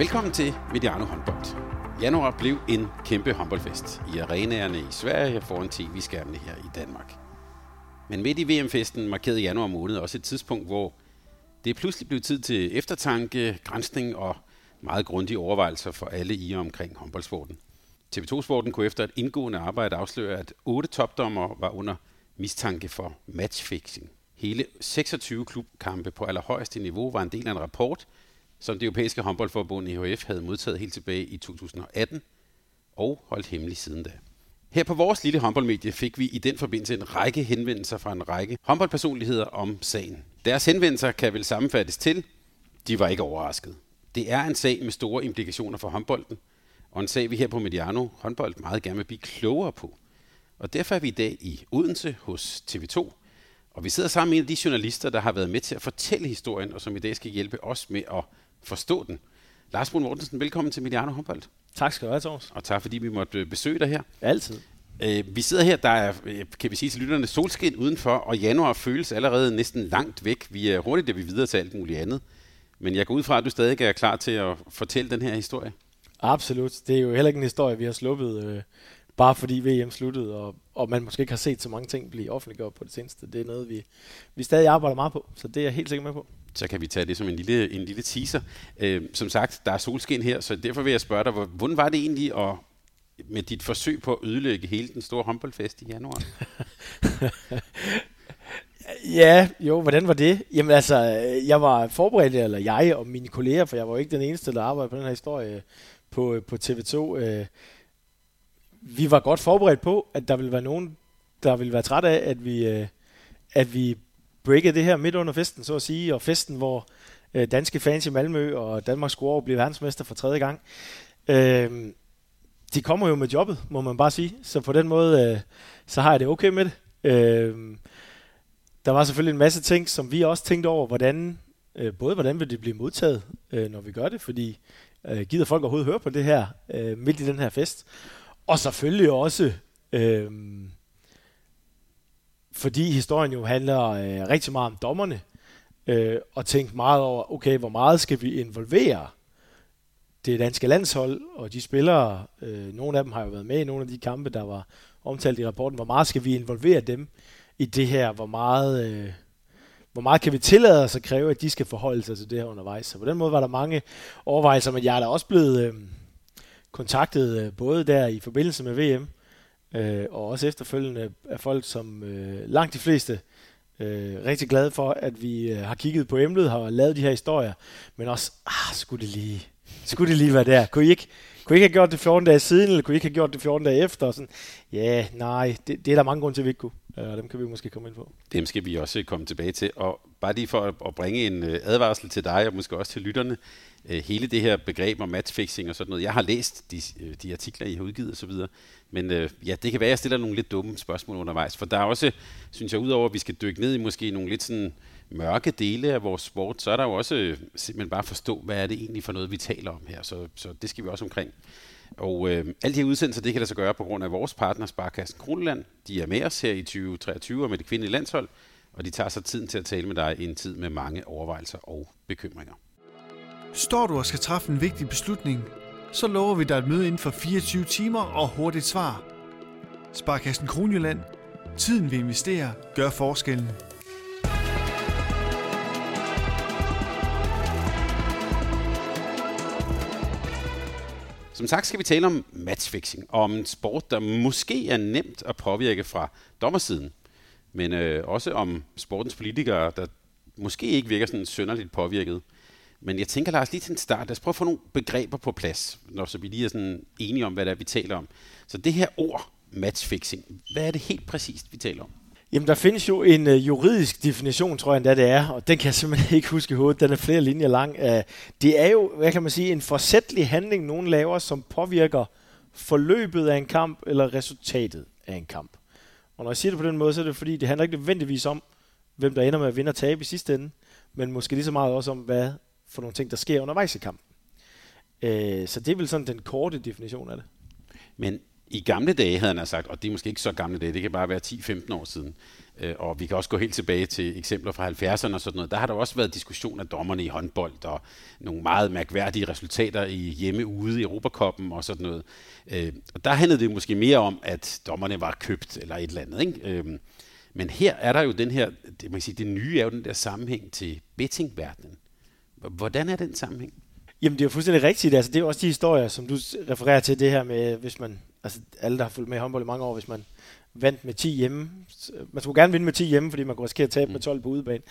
Velkommen til Mediano håndbold. Januar blev en kæmpe håndboldfest i arenaerne i Sverige og foran tv-skærmene her i Danmark. Men midt i VM-festen markerede januar måned også et tidspunkt, hvor det pludselig blev tid til eftertanke, grænsning og meget grundige overvejelser for alle i og omkring håndboldsporten. TV2-sporten kunne efter et indgående arbejde afsløre, at otte topdommer var under mistanke for matchfixing. Hele 26 klubkampe på allerhøjeste niveau var en del af en rapport, som det europæiske håndboldforbund EHF havde modtaget helt tilbage i 2018 og holdt hemmelig siden da. Her på vores lille håndboldmedie fik vi i den forbindelse en række henvendelser fra en række håndboldpersonligheder om sagen. Deres henvendelser kan vel sammenfattes til, de var ikke overrasket. Det er en sag med store implikationer for håndbolden, og en sag vi her på Mediano håndbold meget gerne vil blive klogere på. Og derfor er vi i dag i Odense hos TV2, og vi sidder sammen med en af de journalister, der har været med til at fortælle historien, og som i dag skal hjælpe os med at forstå den. Lars Brun Mortensen, velkommen til Mediano Håndbold. Tak skal du have, Thors. Og tak fordi vi måtte øh, besøge dig her. Altid. Øh, vi sidder her, der er, øh, kan vi sige til lytterne, solskin udenfor, og januar føles allerede næsten langt væk. Vi er hurtigt, da vi videre til alt muligt andet. Men jeg går ud fra, at du stadig er klar til at fortælle den her historie. Absolut. Det er jo heller ikke en historie, vi har sluppet, øh, bare fordi VM sluttede, og, og man måske ikke har set så mange ting blive offentliggjort på det seneste. Det er noget, vi, vi stadig arbejder meget på, så det er jeg helt sikker med på så kan vi tage det som en lille, en lille teaser. Øh, som sagt, der er solskin her, så derfor vil jeg spørge dig, hvordan var det egentlig at, med dit forsøg på at ødelægge hele den store håndboldfest i januar? ja, jo, hvordan var det? Jamen altså, jeg var forberedt, eller jeg og mine kolleger, for jeg var jo ikke den eneste, der arbejdede på den her historie på, på TV2. Øh, vi var godt forberedt på, at der ville være nogen, der ville være træt af, at vi, øh, at vi breakede det her midt under festen, så at sige, og festen, hvor øh, danske fans i Malmø og Danmark skulle over blive verdensmester for tredje gang. Øh, de kommer jo med jobbet, må man bare sige. Så på den måde, øh, så har jeg det okay med det. Øh, der var selvfølgelig en masse ting, som vi også tænkte over, hvordan, øh, både hvordan vil det blive modtaget, øh, når vi gør det, fordi øh, gider folk overhovedet høre på det her øh, midt i den her fest. Og selvfølgelig også, øh, fordi historien jo handler øh, rigtig meget om dommerne, øh, og tænke meget over, okay, hvor meget skal vi involvere det danske landshold og de spillere, øh, nogle af dem har jo været med i nogle af de kampe, der var omtalt i rapporten, hvor meget skal vi involvere dem i det her, hvor meget, øh, hvor meget kan vi tillade os at kræve, at de skal forholde sig til det her undervejs. Så på den måde var der mange overvejelser, men jeg er da også blevet øh, kontaktet øh, både der i forbindelse med VM, øh, og også efterfølgende er folk, som øh, langt de fleste øh, rigtig glade for, at vi øh, har kigget på emnet, har lavet de her historier, men også, ah, skulle det lige, skulle det lige være der? Kunne I ikke, kunne I ikke have gjort det 14 dage siden, eller kunne I ikke have gjort det 14 dage efter? Og sådan, ja, nej, det, det er der mange grunde til, at vi ikke kunne. Øh, og dem kan vi måske komme ind på. Dem skal vi også komme tilbage til. Og bare lige for at bringe en øh, advarsel til dig, og måske også til lytterne. Øh, hele det her begreb om matchfixing og sådan noget. Jeg har læst de, øh, de artikler, I har udgivet osv., men ja, det kan være, at jeg stiller nogle lidt dumme spørgsmål undervejs, for der er også, synes jeg, udover at vi skal dykke ned i måske nogle lidt sådan mørke dele af vores sport, så er der jo også simpelthen bare at forstå, hvad er det egentlig for noget, vi taler om her, så, så det skal vi også omkring. Og øh, alle de her udsendelser, det kan der så gøre på grund af vores partner, Sparkassen Kroneland. De er med os her i 2023 og med det kvindelige landshold, og de tager sig tiden til at tale med dig i en tid med mange overvejelser og bekymringer. Står du og skal træffe en vigtig beslutning, så lover vi dig et møde inden for 24 timer og hurtigt svar. Sparkassen Kronjylland. Tiden vi investerer gør forskellen. Som sagt skal vi tale om matchfixing, om en sport, der måske er nemt at påvirke fra dommersiden, men øh, også om sportens politikere, der måske ikke virker sådan sønderligt påvirket. Men jeg tænker, Lars, lige til en start, lad os prøve at få nogle begreber på plads, når så vi lige er sådan enige om, hvad det er, vi taler om. Så det her ord, matchfixing, hvad er det helt præcist, vi taler om? Jamen, der findes jo en øh, juridisk definition, tror jeg endda det er, og den kan jeg simpelthen ikke huske i hovedet. Den er flere linjer lang. Uh, det er jo, hvad kan man sige, en forsætlig handling, nogen laver, som påvirker forløbet af en kamp eller resultatet af en kamp. Og når jeg siger det på den måde, så er det fordi, det handler ikke nødvendigvis om, hvem der ender med at vinde og tabe i sidste ende, men måske lige så meget også om, hvad for nogle ting, der sker undervejs i kampen. Øh, så det er vel sådan den korte definition af det. Men i gamle dage, havde han sagt, og det er måske ikke så gamle dage, det kan bare være 10-15 år siden, øh, og vi kan også gå helt tilbage til eksempler fra 70'erne og sådan noget, der har der også været diskussion af dommerne i håndbold, og nogle meget mærkværdige resultater i hjemme-ude i Europakoppen og sådan noget. Øh, og der handlede det måske mere om, at dommerne var købt eller et eller andet. Ikke? Øh, men her er der jo den her, det, man kan sige, det nye er jo den der sammenhæng til bettingverdenen. Hvordan er den sammenhæng? Jamen, det er jo fuldstændig rigtigt. Altså, det er jo også de historier, som du refererer til, det her med, hvis man altså alle, der har fulgt med i håndbold i mange år, hvis man vandt med 10 hjemme. Man skulle gerne vinde med 10 hjemme, fordi man kunne risikere at tabe mm. med 12 på udebane.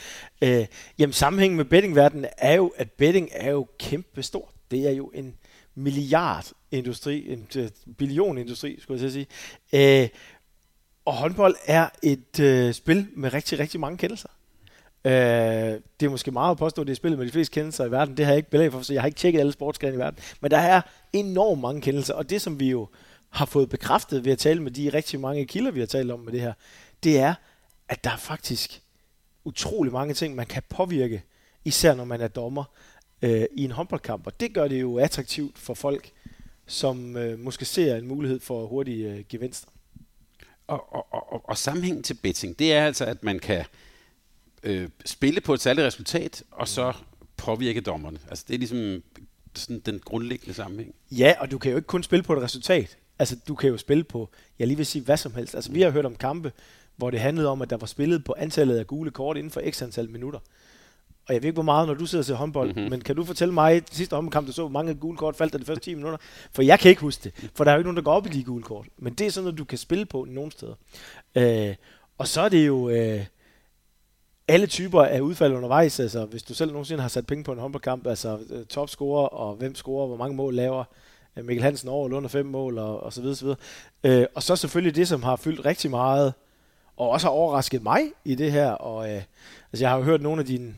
Øh, jamen sammenhængen med bettingverdenen er jo, at betting er jo kæmpe stort. Det er jo en milliardindustri, en øh, billionindustri, skulle jeg sige. Øh, og håndbold er et øh, spil med rigtig, rigtig mange kendelser. Øh, det er måske meget at påstå, at det er spillet med de fleste kendelser i verden. Det har jeg ikke belæg for, så jeg har ikke tjekket alle sportsgrene i verden. Men der er enormt mange kendelser, og det som vi jo har fået bekræftet ved at tale med de rigtig mange kilder, vi har talt om med det her, det er, at der er faktisk utrolig mange ting, man kan påvirke, især når man er dommer øh, i en håndboldkamp. Og det gør det jo attraktivt for folk, som øh, måske ser en mulighed for hurtige øh, gevinster. Og, og, og, og sammenhængen til betting, det er altså, at man kan øh, spille på et særligt resultat, og så påvirke dommerne. Altså det er ligesom sådan den grundlæggende sammenhæng. Ja, og du kan jo ikke kun spille på et resultat. Altså, du kan jo spille på, jeg lige vil sige, hvad som helst. Altså, vi har hørt om kampe, hvor det handlede om, at der var spillet på antallet af gule kort inden for x antal minutter. Og jeg ved ikke, hvor meget, når du sidder og ser håndbold, mm-hmm. men kan du fortælle mig, i sidste håndboldkamp, du så, hvor mange gule kort faldt der de første 10 minutter? For jeg kan ikke huske det, for der er jo ikke nogen, der går op i de gule kort. Men det er sådan noget, du kan spille på nogle steder. Øh, og så er det jo øh, alle typer af udfald undervejs. Altså, hvis du selv nogensinde har sat penge på en håndboldkamp, altså øh, topscorer og hvem scorer, hvor mange mål laver, Øh, Mikkel Hansen over under fem mål og, og så videre, så videre. Øh, og så selvfølgelig det, som har fyldt rigtig meget, og også har overrasket mig i det her. Og, øh, altså jeg har jo hørt nogle af dine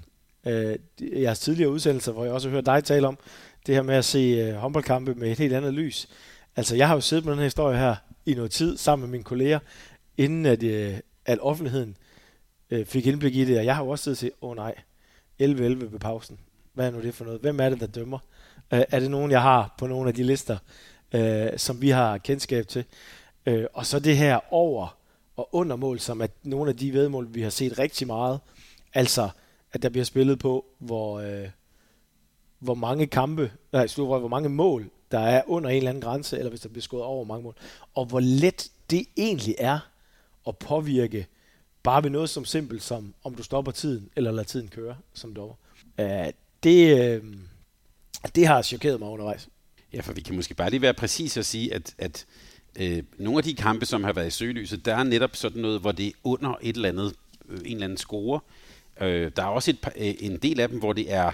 øh, jeres tidligere udsendelser, hvor jeg også har hørt dig tale om det her med at se øh, håndboldkampe med et helt andet lys. Altså jeg har jo siddet med den her historie her i noget tid sammen med mine kolleger, inden at, øh, at offentligheden øh, fik indblik i det, og jeg har jo også siddet og åh oh, nej, 11-11 ved pausen. Hvad er nu det for noget? Hvem er det, der dømmer? Øh, er det nogen, jeg har på nogle af de lister, øh, som vi har kendskab til? Øh, og så det her over og under mål, som er nogle af de vedmål, vi har set rigtig meget. Altså, at der bliver spillet på, hvor, øh, hvor mange kampe, nej, hvor mange mål, der er under en eller anden grænse, eller hvis der bliver skåret over mange mål. Og hvor let det egentlig er at påvirke bare ved noget som simpelt som, om du stopper tiden, eller lader tiden køre som dommer. Uh, øh, det, øh, det har chokeret mig undervejs. Ja, for vi kan måske bare lige være præcis og sige, at, at øh, nogle af de kampe, som har været i søgelyset, der er netop sådan noget, hvor det er under et eller andet, øh, en eller anden score. Øh, der er også et, øh, en del af dem, hvor det er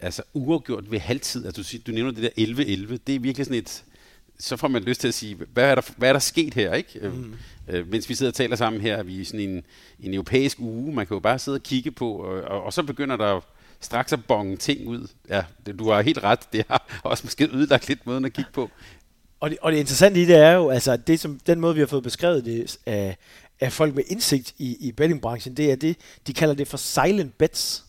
altså uafgjort ved halvtid. Altså, du, du nævner det der 11-11. Det er virkelig sådan et... Så får man lyst til at sige, hvad er der, hvad er der sket her? ikke? Øh, mm. Øh, mens vi sidder og taler sammen her, er vi i sådan en, en europæisk uge. Man kan jo bare sidde og kigge på, og, og, og så begynder der straks at bonge ting ud. Ja, det, du har helt ret. Det har også måske ødelagt lidt måden at kigge på. Og det, og det interessante i det er jo, altså det som, den måde, vi har fået beskrevet det af, af folk med indsigt i, i bettingbranchen, det er det, de kalder det for silent bets.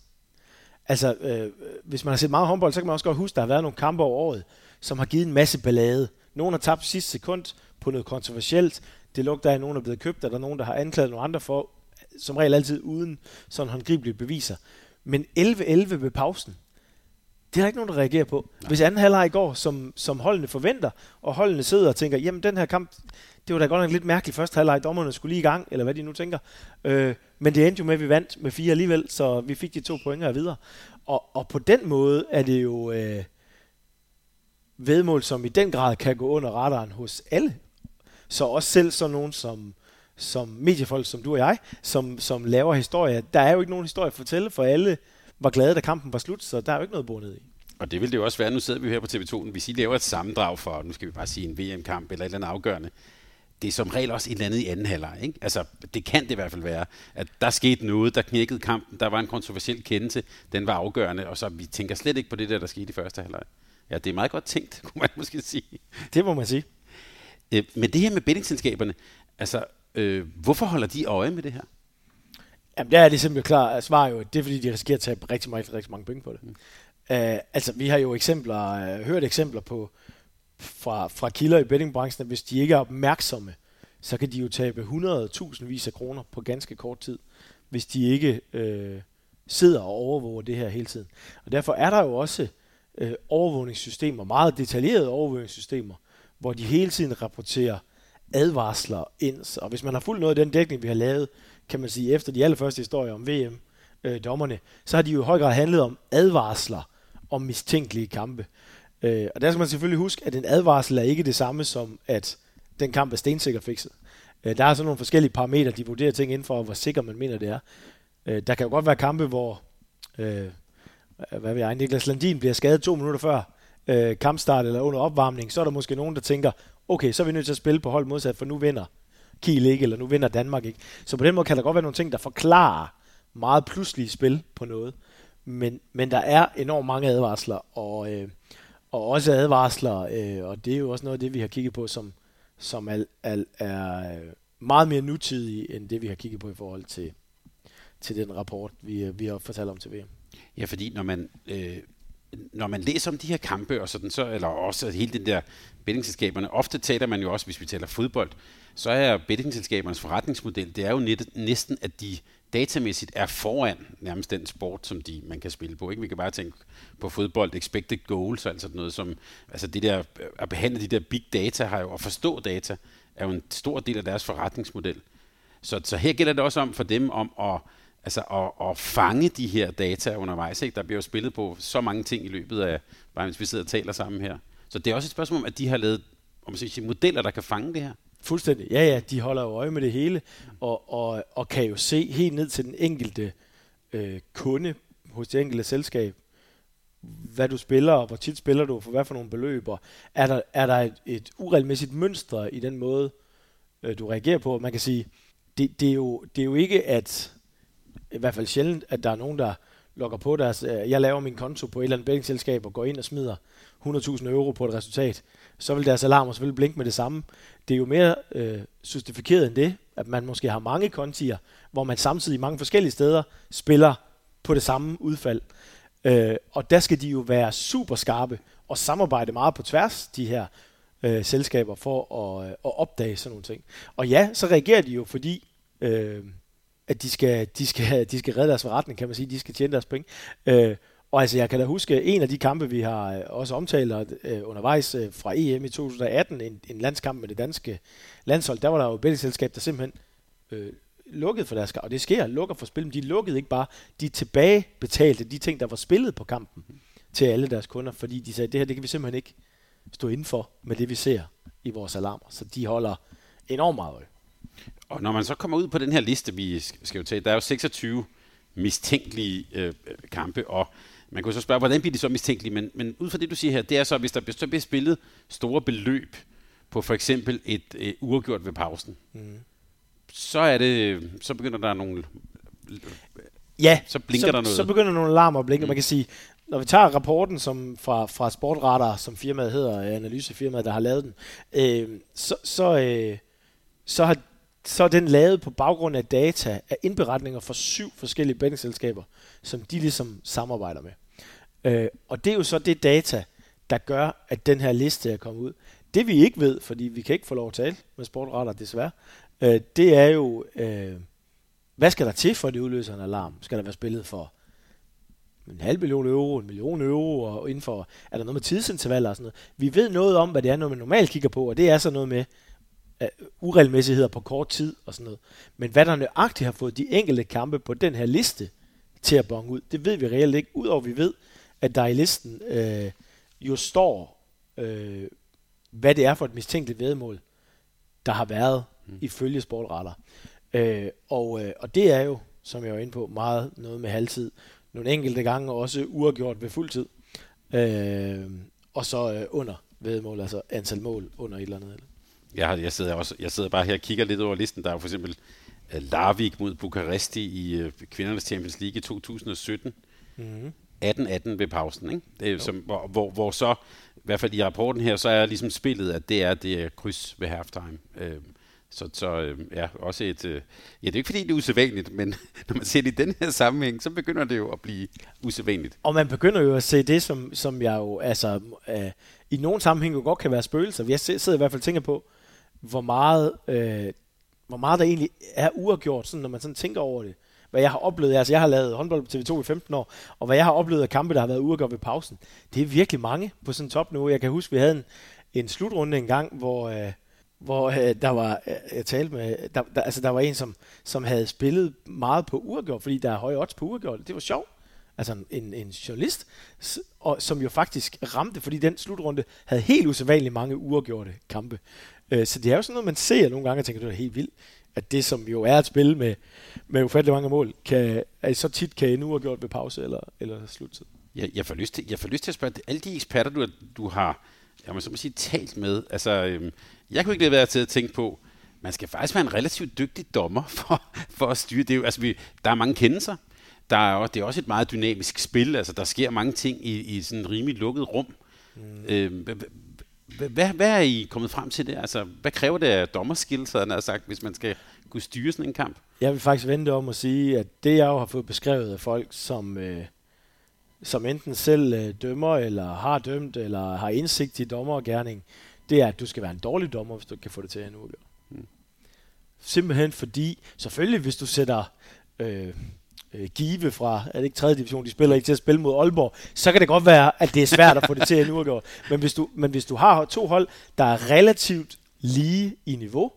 Altså, øh, hvis man har set meget håndbold, så kan man også godt huske, at der har været nogle kampe over året, som har givet en masse ballade. Nogen har tabt sidste sekund på noget kontroversielt. Det lugter af, at nogen er blevet købt, eller nogen, der har anklaget nogle andre for, som regel altid uden sådan håndgribelige beviser. Men 11-11 ved pausen, det er der ikke nogen, der reagerer på. Nej. Hvis anden halvleg går, som, som holdene forventer, og holdene sidder og tænker, jamen den her kamp, det var da godt nok lidt mærkeligt første halvleg, dommerne skulle lige i gang, eller hvad de nu tænker. Øh, men det endte jo med, at vi vandt med fire alligevel, så vi fik de to pointer videre. Og, og på den måde er det jo øh, vedmål, som i den grad kan gå under radaren hos alle. Så også selv sådan nogen som som mediefolk, som du og jeg, som, som laver historier. Der er jo ikke nogen historie at fortælle, for alle var glade, da kampen var slut, så der er jo ikke noget bundet i. Og det vil det jo også være, nu sidder vi her på TV2, hvis I laver et sammendrag for, nu skal vi bare sige en VM-kamp eller et eller andet afgørende, det er som regel også et eller andet i anden halvleg. Ikke? Altså, det kan det i hvert fald være, at der skete noget, der knækkede kampen, der var en kontroversiel kendelse, den var afgørende, og så vi tænker slet ikke på det der, der skete i første halvleg. Ja, det er meget godt tænkt, kunne man måske sige. Det må man sige. Øh, men det her med bettingselskaberne, altså, øh, hvorfor holder de øje med det her? Jamen, der er det simpelthen klart. Svar jo, det er fordi, de risikerer at tage rigtig, rigtig, rigtig mange penge på det. Mm. Uh, altså, vi har jo eksempler, uh, hørt eksempler på fra, fra kilder i bettingbranchen, at hvis de ikke er opmærksomme, så kan de jo tabe 100.000 vis af kroner på ganske kort tid, hvis de ikke uh, sidder og overvåger det her hele tiden. Og derfor er der jo også uh, overvågningssystemer, meget detaljerede overvågningssystemer, hvor de hele tiden rapporterer advarsler ind. Og hvis man har fulgt noget af den dækning, vi har lavet, kan man sige, efter de allerførste historier om VM-dommerne, øh, så har de jo i høj grad handlet om advarsler om mistænkelige kampe. Øh, og der skal man selvfølgelig huske, at en advarsel er ikke det samme som, at den kamp er stensikkert fikset. Øh, der er sådan nogle forskellige parametre, de vurderer ting inden for, hvor sikker man mener, det er. Øh, der kan jo godt være kampe, hvor øh, hvad ved jeg, Niklas Landin bliver skadet to minutter før øh, kampstart eller under opvarmning, så er der måske nogen, der tænker, okay, så er vi nødt til at spille på hold modsat, for nu vinder Kiel ikke, eller nu vinder Danmark ikke. Så på den måde kan der godt være nogle ting, der forklarer meget pludselige spil på noget. Men, men der er enormt mange advarsler, og, øh, og også advarsler, øh, og det er jo også noget af det, vi har kigget på, som, som al, al, er øh, meget mere nutidige, end det, vi har kigget på i forhold til, til den rapport, vi, øh, vi har fortalt om til VM. Ja, fordi når man øh, når man læser om de her kampe, og sådan, så, eller også hele den der bettingselskaberne, ofte taler man jo også, hvis vi taler fodbold, så er bettingselskabernes forretningsmodel, det er jo net, næsten, at de datamæssigt er foran nærmest den sport, som de, man kan spille på. Ikke? Vi kan bare tænke på fodbold, expected goals, altså noget som, altså det der, at behandle de der big data, har jo, at forstå data, er jo en stor del af deres forretningsmodel. Så, så her gælder det også om for dem om at altså at, at fange de her data undervejs. Ikke? Der bliver jo spillet på så mange ting i løbet af, bare hvis vi sidder og taler sammen her. Så det er også et spørgsmål om, at de har lavet om man siger, modeller, der kan fange det her. Fuldstændig. Ja, ja, de holder jo øje med det hele, og, og, og kan jo se helt ned til den enkelte øh, kunde hos det enkelte selskab, hvad du spiller, og hvor tit spiller du, for hvad for nogle beløb, og er der, er der et, et uregelmæssigt mønster i den måde, øh, du reagerer på. Man kan sige, det, det, er jo, det er jo ikke, at i hvert fald sjældent, at der er nogen, der logger på deres, øh, jeg laver min konto på et eller andet bettingselskab og går ind og smider 100.000 euro på et resultat, så vil deres alarmer selvfølgelig blinke med det samme. Det er jo mere øh, justifikeret end det, at man måske har mange kontier, hvor man samtidig mange forskellige steder spiller på det samme udfald. Øh, og der skal de jo være super skarpe og samarbejde meget på tværs, de her øh, selskaber, for at, øh, at opdage sådan nogle ting. Og ja, så reagerer de jo, fordi øh, at de skal, de skal, de skal redde deres forretning, kan man sige. De skal tjene deres penge. Øh, og altså, jeg kan da huske en af de kampe, vi har øh, også omtalt øh, undervejs øh, fra EM i 2018, en, en landskamp med det danske landshold, der var der jo et bettingselskab, der simpelthen øh, lukkede for deres og det sker, lukker for spil, men de lukkede ikke bare, de tilbagebetalte de ting, der var spillet på kampen til alle deres kunder, fordi de sagde, det her det kan vi simpelthen ikke stå indenfor med det, vi ser i vores alarmer. Så de holder enormt meget øje. Og når man så kommer ud på den her liste, vi skal jo tage, der er jo 26 mistænkelige øh, kampe, og man jo så spørge, hvordan bliver de så mistænkelige? Men, men ud fra det, du siger her, det er så, hvis der bliver spillet store beløb på for eksempel et øh, uafgjort ved pausen, mm. så er det, så begynder der nogle Ja, så blinker så, der noget. Så begynder nogle alarmer at blinke. Mm. Man kan sige, når vi tager rapporten som fra, fra Sportradar, som firmaet hedder, analysefirmaet, der har lavet den, øh, så, så, øh, så har så er den lavet på baggrund af data af indberetninger fra syv forskellige bettingselskaber, som de ligesom samarbejder med. Øh, og det er jo så det data, der gør, at den her liste er kommet ud. Det vi ikke ved, fordi vi kan ikke få lov at tale med sportretter desværre, øh, det er jo, øh, hvad skal der til for, at det udløser en alarm? Skal der være spillet for en halv million euro, en million euro, og inden for, er der noget med tidsintervaller og sådan noget. Vi ved noget om, hvad det er, når man normalt kigger på, og det er så noget med, uh, uregelmæssigheder på kort tid og sådan noget. Men hvad der nøjagtigt har fået de enkelte kampe på den her liste til at bonge ud, det ved vi reelt ikke. Udover vi ved, at der i listen uh, jo står, uh, hvad det er for et mistænkeligt vedmål, der har været mm. ifølge sportretter. Uh, og, uh, og det er jo, som jeg var inde på, meget noget med halvtid. Nogle enkelte gange også uafgjort ved fuld tid. Uh, og så uh, under vedmål, altså antal mål under et eller andet. Jeg, jeg, sidder også, jeg sidder bare her og kigger lidt over listen. Der er jo for eksempel uh, Larvik mod Bukaresti i uh, kvindernes Champions League i 2017. Mm-hmm. 18-18 ved pausen, ikke? Det er, jo. som, hvor, hvor, hvor så, i hvert fald i rapporten her, så er ligesom spillet, at det er det er kryds ved halftime. Øh, så, så øh, ja, også et... Øh, ja, det er ikke fordi, det er usædvanligt, men når man ser det i den her sammenhæng, så begynder det jo at blive usædvanligt. Og man begynder jo at se det, som, som jeg jo, altså, øh, i nogle sammenhæng jo godt kan være spøgelser. Jeg sidder i hvert fald og tænker på, hvor meget, øh, hvor meget der egentlig er uafgjort, sådan, når man sådan tænker over det. Hvad jeg har oplevet, altså jeg har lavet håndbold på TV2 i 15 år, og hvad jeg har oplevet af kampe, der har været uafgjort ved pausen, det er virkelig mange på sådan top nu. Jeg kan huske, vi havde en, en slutrunde en gang, hvor... Øh, hvor øh, der var, øh, jeg talte med, der, der, altså der var en, som, som havde spillet meget på uafgjort, fordi der er høje odds på uafgjort. Det var sjovt. Altså en, en journalist, og, som jo faktisk ramte, fordi den slutrunde havde helt usædvanligt mange uafgjorte kampe. Øh, så det er jo sådan noget, man ser nogle gange og tænker, det er helt vildt, at det, som jo er et spil med, med ufattelig mange mål, kan, at så tit kan ende uafgjort ved pause eller, eller sluttid. Jeg, jeg, får lyst til, jeg får lyst til at spørge, alle de eksperter, du, du har jeg må så må sige, talt med, altså, øhm, jeg kunne ikke lade være til at tænke på, man skal faktisk være en relativt dygtig dommer for, for at styre det. Altså, vi, der er mange kendelser. Der er også, det er også et meget dynamisk spil. Altså, der sker mange ting i, i sådan et rimelig lukket rum. Mm. Øh, hvad, hvad er I kommet frem til det? Altså, hvad kræver det af dommerskills, havde sagt, hvis man skal kunne styre sådan en kamp? Jeg vil faktisk vente om at sige, at det jeg jo har fået beskrevet af folk, som, øh, som enten selv øh, dømmer, eller har dømt, eller har indsigt i dommergærning, det er, at du skal være en dårlig dommer, hvis du kan få det til at uafgjort. Mm. Simpelthen fordi, selvfølgelig hvis du sætter øh, øh, Give fra, er det ikke 3. division, de spiller ikke til at spille mod Aalborg, så kan det godt være, at det er svært at få det til at uafgjort. Men hvis, du, men hvis du har to hold, der er relativt lige i niveau,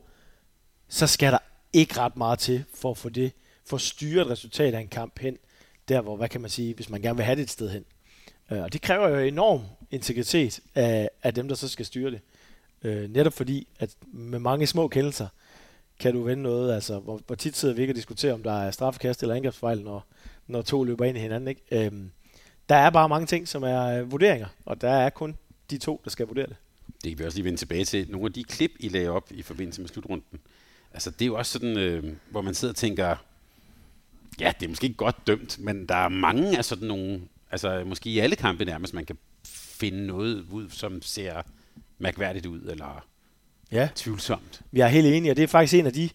så skal der ikke ret meget til for at få det, for at styre et resultat af en kamp hen, der hvor, hvad kan man sige, hvis man gerne vil have det et sted hen. Øh, og det kræver jo enorm integritet af, af dem, der så skal styre det. Øh, netop fordi, at med mange små kendelser, kan du vende noget. Altså, hvor, hvor tit sidder vi ikke og diskuterer, om der er straffekast eller angrebsfejl, når, når to løber ind i hinanden. Ikke? Øhm, der er bare mange ting, som er øh, vurderinger, og der er kun de to, der skal vurdere det. Det kan vi også lige vende tilbage til. Nogle af de klip, I lagde op i forbindelse med slutrunden. Altså, det er jo også sådan, øh, hvor man sidder og tænker, ja, det er måske ikke godt dømt, men der er mange af sådan nogle, altså måske i alle kampe nærmest, man kan finde noget ud, som ser mærkværdigt ud, eller ja. tvivlsomt. Vi er helt enige, og det er faktisk en af de,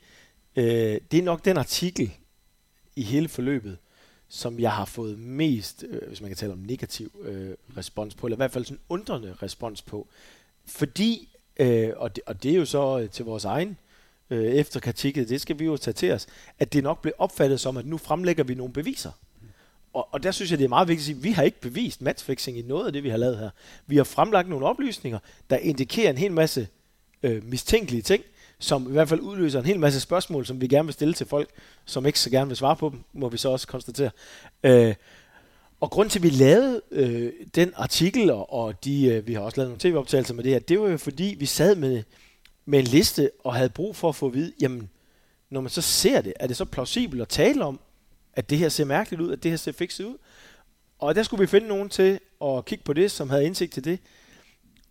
øh, det er nok den artikel i hele forløbet, som jeg har fået mest, øh, hvis man kan tale om negativ øh, respons på, eller i hvert fald sådan undrende respons på. Fordi, øh, og, det, og det er jo så øh, til vores egen øh, efterkritik, det skal vi jo tage til os, at det nok blev opfattet som, at nu fremlægger vi nogle beviser. Og, og der synes jeg, det er meget vigtigt at sige, at vi har ikke bevist matchfixing i noget af det, vi har lavet her. Vi har fremlagt nogle oplysninger, der indikerer en hel masse øh, mistænkelige ting, som i hvert fald udløser en hel masse spørgsmål, som vi gerne vil stille til folk, som ikke så gerne vil svare på dem, må vi så også konstatere. Øh, og grund til, at vi lavede øh, den artikel, og, og de, øh, vi har også lavet nogle tv-optagelser med det her, det var jo fordi, vi sad med, med en liste og havde brug for at få at vide, jamen, når man så ser det, er det så plausibelt at tale om, at det her ser mærkeligt ud, at det her ser fikset ud? Og der skulle vi finde nogen til at kigge på det, som havde indsigt til det.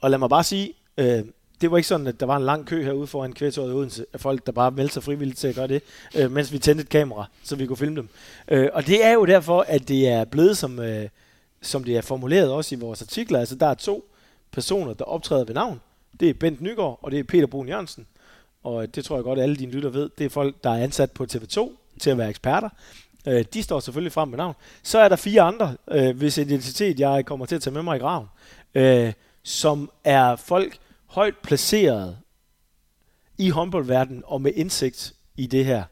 Og lad mig bare sige, øh, det var ikke sådan, at der var en lang kø herude foran kvætøjet i Odense, af folk, der bare meldte sig frivilligt til at gøre det, øh, mens vi tændte et kamera, så vi kunne filme dem. Øh, og det er jo derfor, at det er blevet, som, øh, som det er formuleret også i vores artikler. Altså, der er to personer, der optræder ved navn. Det er Bent Nygaard, og det er Peter Brun Jørgensen. Og øh, det tror jeg godt, at alle dine lytter ved. Det er folk, der er ansat på TV2 til at være eksperter. Øh, de står selvfølgelig frem med navn. Så er der fire andre, øh, hvis identitet jeg kommer til at tage med mig i graven, øh, som er folk, højt placeret i håndboldverdenen og med indsigt i det her,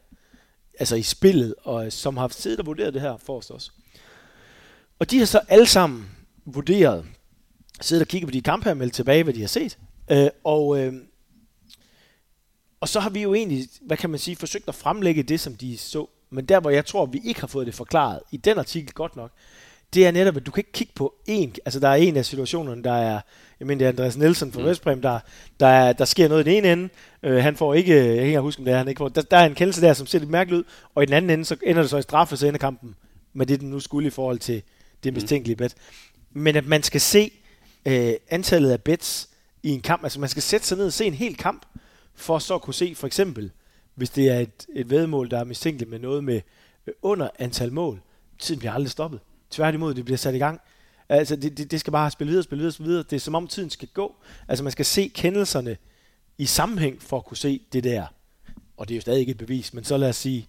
altså i spillet, og øh, som har siddet og vurderet det her for os også. Og de har så alle sammen vurderet, siddet og kigget på de kampe her, meldt tilbage, hvad de har set, øh, og, øh, og så har vi jo egentlig, hvad kan man sige, forsøgt at fremlægge det, som de så. Men der, hvor jeg tror, vi ikke har fået det forklaret i den artikel godt nok, det er netop, at du kan ikke kigge på en, altså der er en af situationerne, der er, jeg mener det er Andreas Nielsen fra mm. Vestbrem, der, der, er, der sker noget i den ene ende, øh, han får ikke, jeg kan ikke huske, om det er, han ikke får, der, der er en kendelse der, som ser lidt mærkeligt ud, og i den anden ende, så ender det så i straffe, så ender kampen med det, den nu skulle i forhold til det mm. mistænkelige bet. Men at man skal se øh, antallet af bets i en kamp, altså man skal sætte sig ned og se en hel kamp, for så at kunne se, for eksempel, hvis det er et, et vedmål, der er mistænkeligt med noget med øh, under antal mål, tiden bliver aldrig stoppet. Tværtimod, det bliver sat i gang. Altså, det, det, det skal bare spille videre, spille videre, spille videre. Det er som om tiden skal gå. Altså, man skal se kendelserne i sammenhæng for at kunne se det der. Og det er jo stadig ikke et bevis, men så lad os sige,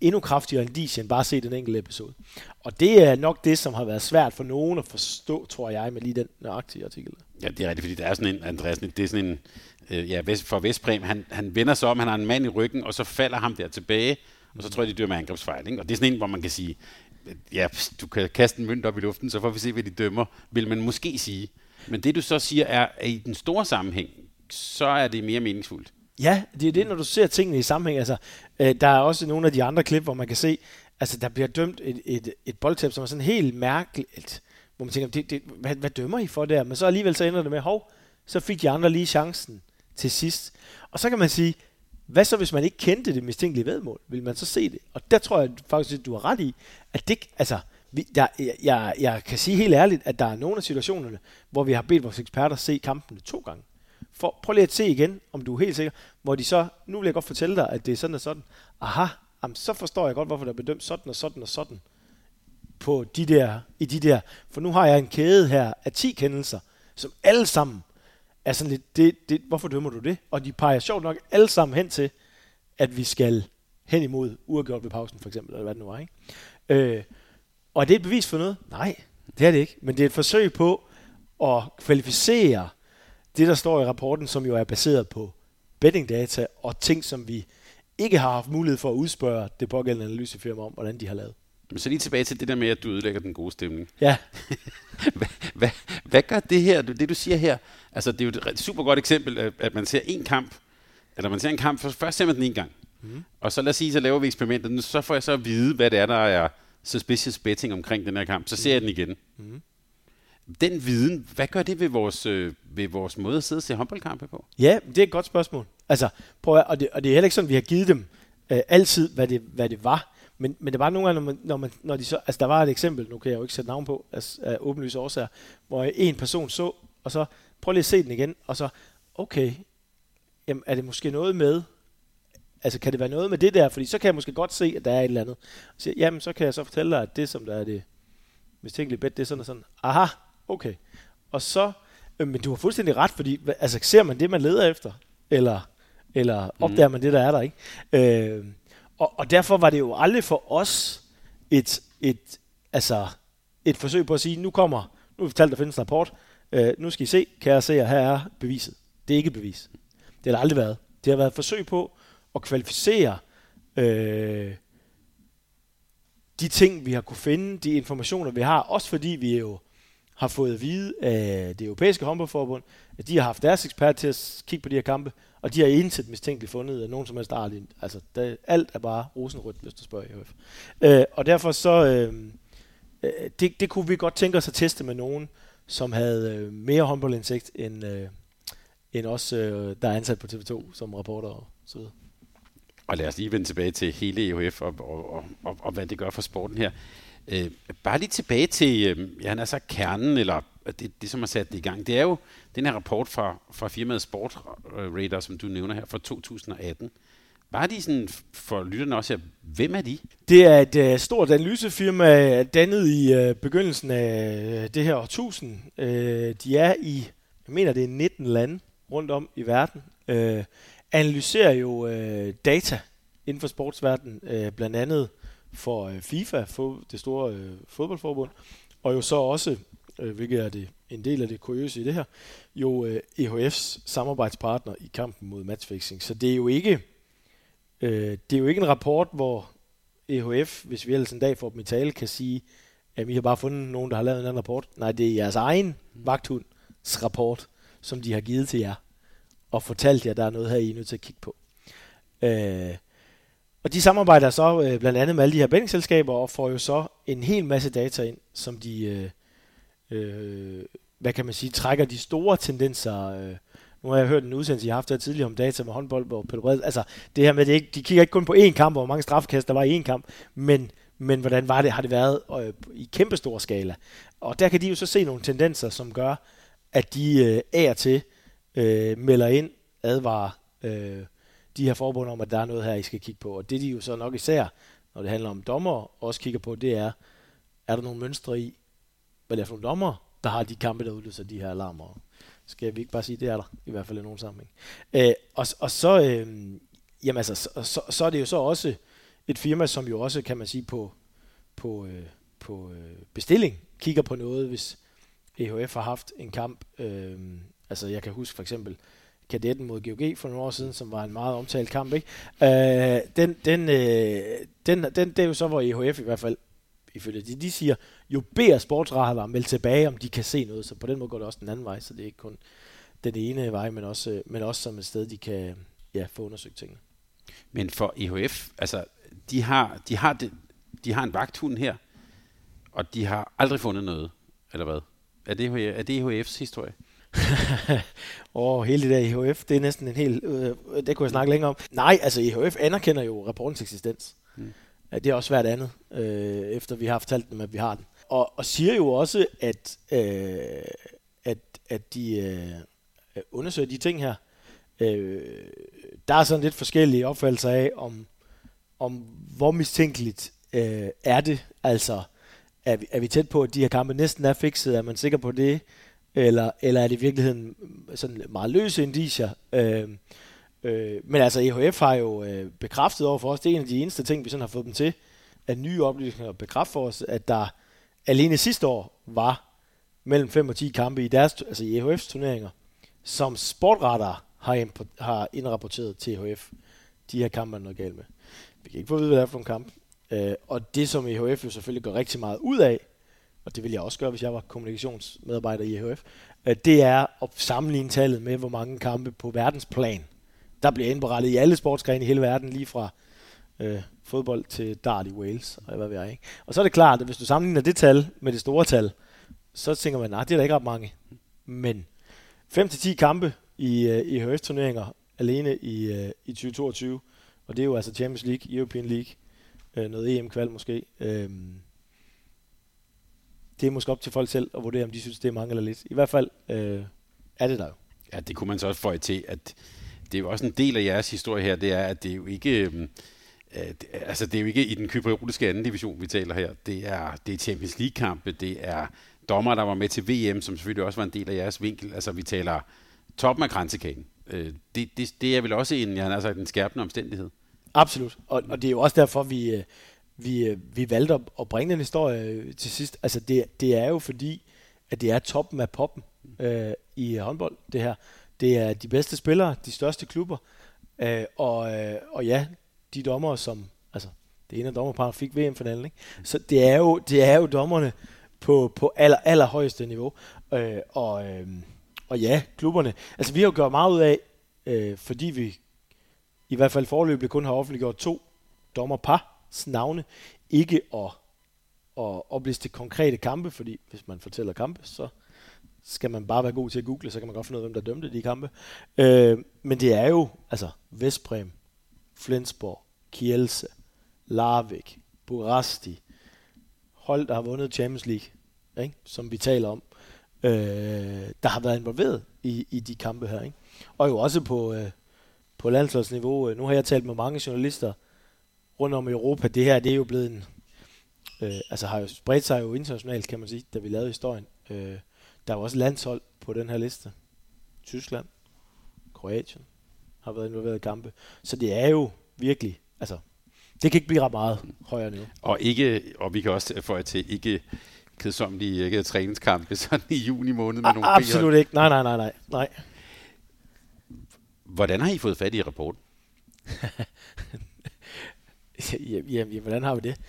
endnu kraftigere end Dicien, bare se den enkelte episode. Og det er nok det, som har været svært for nogen at forstå, tror jeg, med lige den nøjagtige artikel. Ja, det er rigtigt, fordi der er sådan en, Andreas, det er sådan en, øh, ja, for Vestbrem, han, han vender sig om, han har en mand i ryggen, og så falder ham der tilbage, og så tror jeg, de dør med angrebsfejl. Ikke? Og det er sådan en, hvor man kan sige, ja, du kan kaste en mønt op i luften, så får vi se, hvad de dømmer, vil man måske sige. Men det du så siger er, at i den store sammenhæng, så er det mere meningsfuldt. Ja, det er det, når du ser tingene i sammenhæng. Altså, øh, der er også nogle af de andre klip, hvor man kan se, altså der bliver dømt et, et, et boldtab, som er sådan helt mærkeligt, hvor man tænker, det, det, hvad, hvad dømmer I for der? Men så alligevel så ender det med, hov, så fik de andre lige chancen til sidst. Og så kan man sige, hvad så hvis man ikke kendte det mistænkelige vedmål? Vil man så se det? Og der tror jeg faktisk, at du har ret i, at det, altså, vi, der, jeg, jeg, jeg kan sige helt ærligt, at der er nogle af situationerne, hvor vi har bedt vores eksperter se kampene to gange. For, prøv lige at se igen, om du er helt sikker, hvor de så, nu vil jeg godt fortælle dig, at det er sådan og sådan. Aha, jamen, så forstår jeg godt, hvorfor der er bedømt sådan og sådan og sådan på de der, i de der. For nu har jeg en kæde her af 10 kendelser, som alle sammen er sådan lidt, det, det, hvorfor dømmer du det? Og de peger sjovt nok alle sammen hen til, at vi skal hen imod uafgjort ved pausen, for eksempel, eller hvad det nu var. Ikke? Øh, og er det et bevis for noget? Nej, det er det ikke. Men det er et forsøg på at kvalificere det, der står i rapporten, som jo er baseret på bettingdata og ting, som vi ikke har haft mulighed for at udspørge det pågældende analysefirma om, hvordan de har lavet. Men så lige tilbage til det der med, at du ødelægger den gode stemning. Ja. hvad, hvad, hvad gør det her, det du siger her? Altså, det er jo et super godt eksempel, at man ser en kamp, eller man ser en kamp, først ser man den en gang, mm. og så lad os sige, så laver vi eksperimentet, så får jeg så at vide, hvad det er, der er suspicious betting omkring den her kamp. Så ser mm. jeg den igen. Mm. Den viden, hvad gør det ved vores, øh, ved vores måde at sidde og se håndboldkampe på? Ja, det er et godt spørgsmål. Altså, prøv at, og, det, og det er heller ikke sådan, vi har givet dem øh, altid, hvad det, hvad det var. Men, men det var nogle gange, når, man, når, man, når de så... Altså, der var et eksempel, nu kan jeg jo ikke sætte navn på, altså, af åbenlyse årsager, hvor en person så, og så prøv lige at se den igen, og så, okay, jamen, er det måske noget med, altså kan det være noget med det der, fordi så kan jeg måske godt se, at der er et eller andet. Så, jamen, så kan jeg så fortælle dig, at det, som der er det mistænkelige bed, det er sådan og sådan. Aha, okay. Og så, øh, men du har fuldstændig ret, fordi altså, ser man det, man leder efter? Eller, eller opdager mm. man det, der er der, ikke? Øh, og, og derfor var det jo aldrig for os et, et, altså, et forsøg på at sige, nu kommer, nu har vi fortalt, der findes en rapport, øh, nu skal I se, kære seere, her er beviset. Det er ikke bevis. Det har der aldrig været. Det har været et forsøg på at kvalificere øh, de ting, vi har kunne finde, de informationer, vi har, også fordi vi jo har fået at vide af det europæiske håndboldforbund, at de har haft deres ekspert til at kigge på de her kampe, og de har intet mistænkeligt fundet af nogen som helst art. Altså, der, alt er bare rosenrødt, hvis du spørger IHF. Øh, og derfor så, øh, øh, det, det kunne vi godt tænke os at teste med nogen, som havde øh, mere håndboldindsigt end, øh, end os, øh, der er ansat på TV2 som reporter og så videre. Og lad os lige vende tilbage til hele EHF og, og, og, og, og hvad det gør for sporten her. Øh, bare lige tilbage til, øh, ja, altså kernen, eller det, det, som har sat det i gang. Det er jo den her rapport fra, fra firmaet Sport Radar, som du nævner her, fra 2018. Bare de sådan, for lytterne også her, hvem er de? Det er et uh, stort analysefirma, øh, dannet i uh, begyndelsen af det her årtusind. Uh, de er i, jeg mener det er 19 lande rundt om i verden. Uh, analyserer jo uh, data inden for sportsverdenen, uh, blandt andet for uh, FIFA, for det store uh, fodboldforbund, og jo så også øh, hvilket er det en del af det kuriøse i det her, jo øh, EHF's samarbejdspartner i kampen mod matchfixing. Så det er jo ikke øh, det er jo ikke en rapport, hvor EHF, hvis vi ellers en dag får dem i tale, kan sige, at vi har bare fundet nogen, der har lavet en anden rapport. Nej, det er jeres egen vagthunds rapport, som de har givet til jer, og fortalt jer, at der er noget her, I er nødt til at kigge på. Øh, og de samarbejder så øh, blandt andet med alle de her bettingselskaber, og får jo så en hel masse data ind, som de, øh, øh, hvad kan man sige, trækker de store tendenser. Øh. Nu har jeg hørt en udsendelse, jeg har haft der tidligere om data med håndbold, og Peter Bred, altså det her med, det ikke, de kigger ikke kun på én kamp, hvor mange straffekast der var i én kamp, men, men hvordan var det, har det været øh, i kæmpestor skala. Og der kan de jo så se nogle tendenser, som gør, at de øh, af til øh, melder ind, advarer øh, de her forbund om, at der er noget her, I skal kigge på. Og det de jo så nok især, når det handler om dommer, også kigger på, det er, er der nogle mønstre i, hvad det er for nogle dommer, der har de kampe, der udløser de her alarmer. Skal vi ikke bare sige, det er der, i hvert fald i nogen sammenhæng. Øh, og, og så, øh, jamen altså, så, så, så er det jo så også et firma, som jo også, kan man sige, på, på, øh, på øh, bestilling kigger på noget, hvis EHF har haft en kamp. Øh, altså jeg kan huske for eksempel kadetten mod GOG for nogle år siden, som var en meget omtalt kamp. Ikke? Øh, den, den, øh, den, den, det er jo så, hvor EHF i hvert fald, ifølge de, de siger, jo beder sportsradar melde tilbage, om de kan se noget. Så på den måde går det også den anden vej, så det er ikke kun den ene vej, men også, men også som et sted, de kan ja, få undersøgt tingene. Men for EHF, altså, de har, de har, de, de har en vagthund her, og de har aldrig fundet noget, eller hvad? Er det, er det EHF's historie? og oh, hele det der EHF, det er næsten en helt, øh, det kunne jeg snakke længere om. Nej, altså EHF anerkender jo rapportens eksistens. Ja, Det er også hvert andet, øh, efter vi har fortalt dem, at vi har den. Og, og siger jo også, at, øh, at, at de øh, øh, undersøger de ting her. Øh, der er sådan lidt forskellige opfattelser af, om, om hvor mistænkeligt øh, er det. Altså, er vi, er vi tæt på, at de her kampe næsten er fikset? Er man sikker på det? Eller, eller er det i virkeligheden sådan meget løse indicier? Øh, øh, men altså, EHF har jo øh, bekræftet over for os, det er en af de eneste ting, vi sådan har fået dem til, at nye oplysninger bekræfter for os, at der alene sidste år var mellem 5 og 10 kampe i deres, altså i EHF's turneringer, som sportretter har, har indrapporteret til EHF. De her kampe er noget galt med. Vi kan ikke få at vide, hvad det er for en kamp. Øh, og det, som EHF jo selvfølgelig gør rigtig meget ud af, og det vil jeg også gøre, hvis jeg var kommunikationsmedarbejder i EHF, øh, det er at sammenligne tallet med, hvor mange kampe på verdensplan, der bliver indberettet i alle sportsgrene i hele verden, lige fra øh, fodbold til dart i Wales, og hvad ved jeg. Ikke? Og så er det klart, at hvis du sammenligner det tal med det store tal, så tænker man, nej, det er da ikke ret mange. Men 5-10 kampe i, øh, i EHF-turneringer alene i, øh, i 2022, og det er jo altså Champions League, European League, øh, noget EM-kval måske. Øh, det er måske op til folk selv at vurdere, om de synes, det er mange eller lidt. I hvert fald øh, er det der jo. Ja, det kunne man så også få til, at det er jo også en del af jeres historie her, det er, at det er jo ikke... Uh, altså det er jo ikke i den kypriotiske anden division, vi taler her. Det er, det er Champions League-kampe, det er dommer, der var med til VM, som selvfølgelig også var en del af jeres vinkel. Altså vi taler toppen af kransekagen. Øh, det, det, det er vel også en, jeg har sagt, en skærpende omstændighed. Absolut, og, og det er jo også derfor, vi, øh, vi, øh, vi valgte at bringe den historie til sidst. Altså det, det er jo fordi, at det er toppen af poppen øh, i håndbold, det her. Det er de bedste spillere, de største klubber, øh, og, øh, og ja, de dommer, som, altså det ene af dommerparerne fik VM-finalen, ikke? Så det er jo, det er jo dommerne på, på aller, allerhøjeste niveau, øh, og, øh, og ja, klubberne. Altså vi har jo gjort meget ud af, øh, fordi vi i hvert fald forløbig kun har offentliggjort to dommerpars navne, ikke at, at opliste konkrete kampe, fordi hvis man fortæller kampe, så skal man bare være god til at google, så kan man godt finde ud af, hvem der dømte de kampe. Øh, men det er jo, altså, Vestbrem, Flensborg, Kielse, Larvik, Burasti, hold, der har vundet Champions League, ikke? som vi taler om øh, der har været involveret i, i de kampe her. Ikke? Og jo også på, øh, på landsholdsniveau. Øh, nu har jeg talt med mange journalister rundt om i Europa. Det her det er jo blevet en, øh, altså har jo spredt sig jo internationalt, kan man sige, da vi lavede historien. Øh, der er jo også landshold på den her liste. Tyskland, Kroatien har været involveret i kampe. Så det er jo virkelig, altså, det kan ikke blive ret meget højere nu. Og, ikke, og vi kan også få til ikke kedsommelige ikke, træningskampe sådan i juni måned med A- nogle Absolut ikke. Nej, nej, nej, nej, nej. Hvordan har I fået fat i rapporten? jamen, jamen, hvordan har vi det?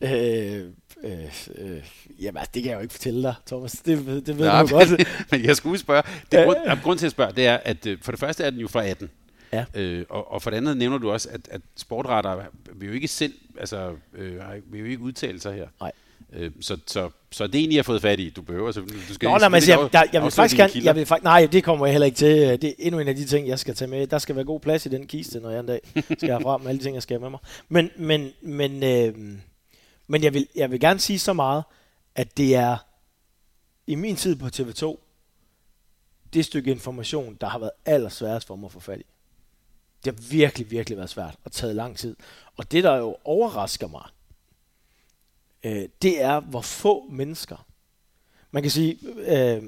Øh, øh, øh, jamen, altså, det kan jeg jo ikke fortælle dig, Thomas. Det, det ved Nej, du godt. men jeg skulle spørge. Det grund, øh. grund til at spørge, det er, at øh, for det første er den jo fra 18. Ja. Øh, og, og for det andet nævner du også, at, at sportretter vil jo ikke selv, altså, øh, vil jo ikke udtale sig her. Nej. Øh, så, så, så det er egentlig, jeg har fået fat i. Du behøver selvfølgelig... Du skal Nå, nej, men jeg, jeg, jeg vil faktisk gerne... Jeg vil, nej, det kommer jeg heller ikke til. Det er endnu en af de ting, jeg skal tage med. Der skal være god plads i den kiste, når jeg en dag skal frem med alle de ting, jeg skal have med mig. Men, men, men, øh, men jeg, vil, jeg vil gerne sige så meget, at det er i min tid på TV2, det stykke information, der har været allersværest for mig at få fat i. Det har virkelig, virkelig været svært og taget lang tid. Og det, der jo overrasker mig, øh, det er, hvor få mennesker. Man kan sige, øh,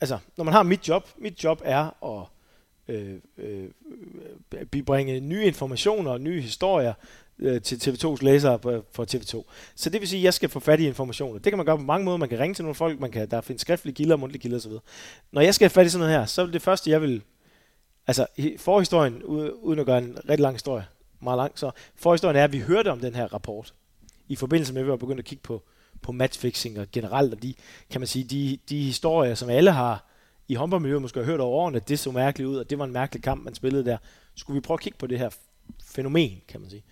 altså, når man har mit job, mit job er at øh, øh, øh bibringe nye informationer og nye historier øh, til TV2's læsere for TV2. Så det vil sige, at jeg skal få fat i informationer. Det kan man gøre på mange måder. Man kan ringe til nogle folk, man kan, der findes skriftlige kilder, mundtlige kilder osv. Når jeg skal have fat i sådan noget her, så er det første, jeg vil... Altså, forhistorien, uden at gøre en rigtig lang historie, meget lang, så forhistorien er, at vi hørte om den her rapport i forbindelse med, at vi var begyndt at kigge på, på matchfixing og generelt, og de, kan man sige, de, de historier, som alle har i håndboldmiljøet måske har hørt over årene, det så mærkeligt ud, og det var en mærkelig kamp, man spillede der. Skulle vi prøve at kigge på det her fænomen, kan man sige.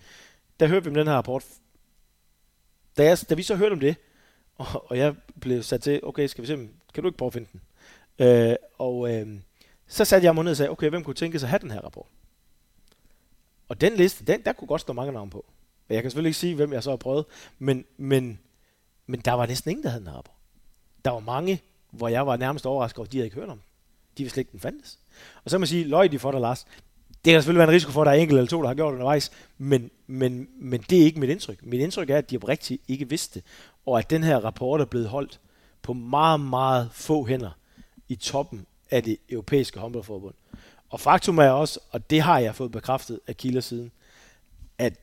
Der hørte vi om den her rapport. Da, jeg, da vi så hørte om det, og, og jeg blev sat til, okay, skal vi se, kan du ikke prøve at finde den? Øh, og øh, så satte jeg mig ned og sagde, okay, hvem kunne tænke sig at have den her rapport? Og den liste, den, der kunne godt stå mange navne på. Jeg kan selvfølgelig ikke sige, hvem jeg så har prøvet, men, men, men der var næsten ingen, der havde den her rapport. Der var mange, hvor jeg var nærmest overrasket over, at de havde ikke hørt om den. De vidste ikke, den fandtes. Og så må man sige, løg de for dig, Lars. Det kan selvfølgelig være en risiko for, at der er enkelt eller to, der har gjort det undervejs, men, men, men det er ikke mit indtryk. Mit indtryk er, at de oprigtigt ikke vidste det, og at den her rapport er blevet holdt på meget, meget få hænder i toppen af det europæiske håndboldforbund. Og faktum er også, og det har jeg fået bekræftet af kilder siden, at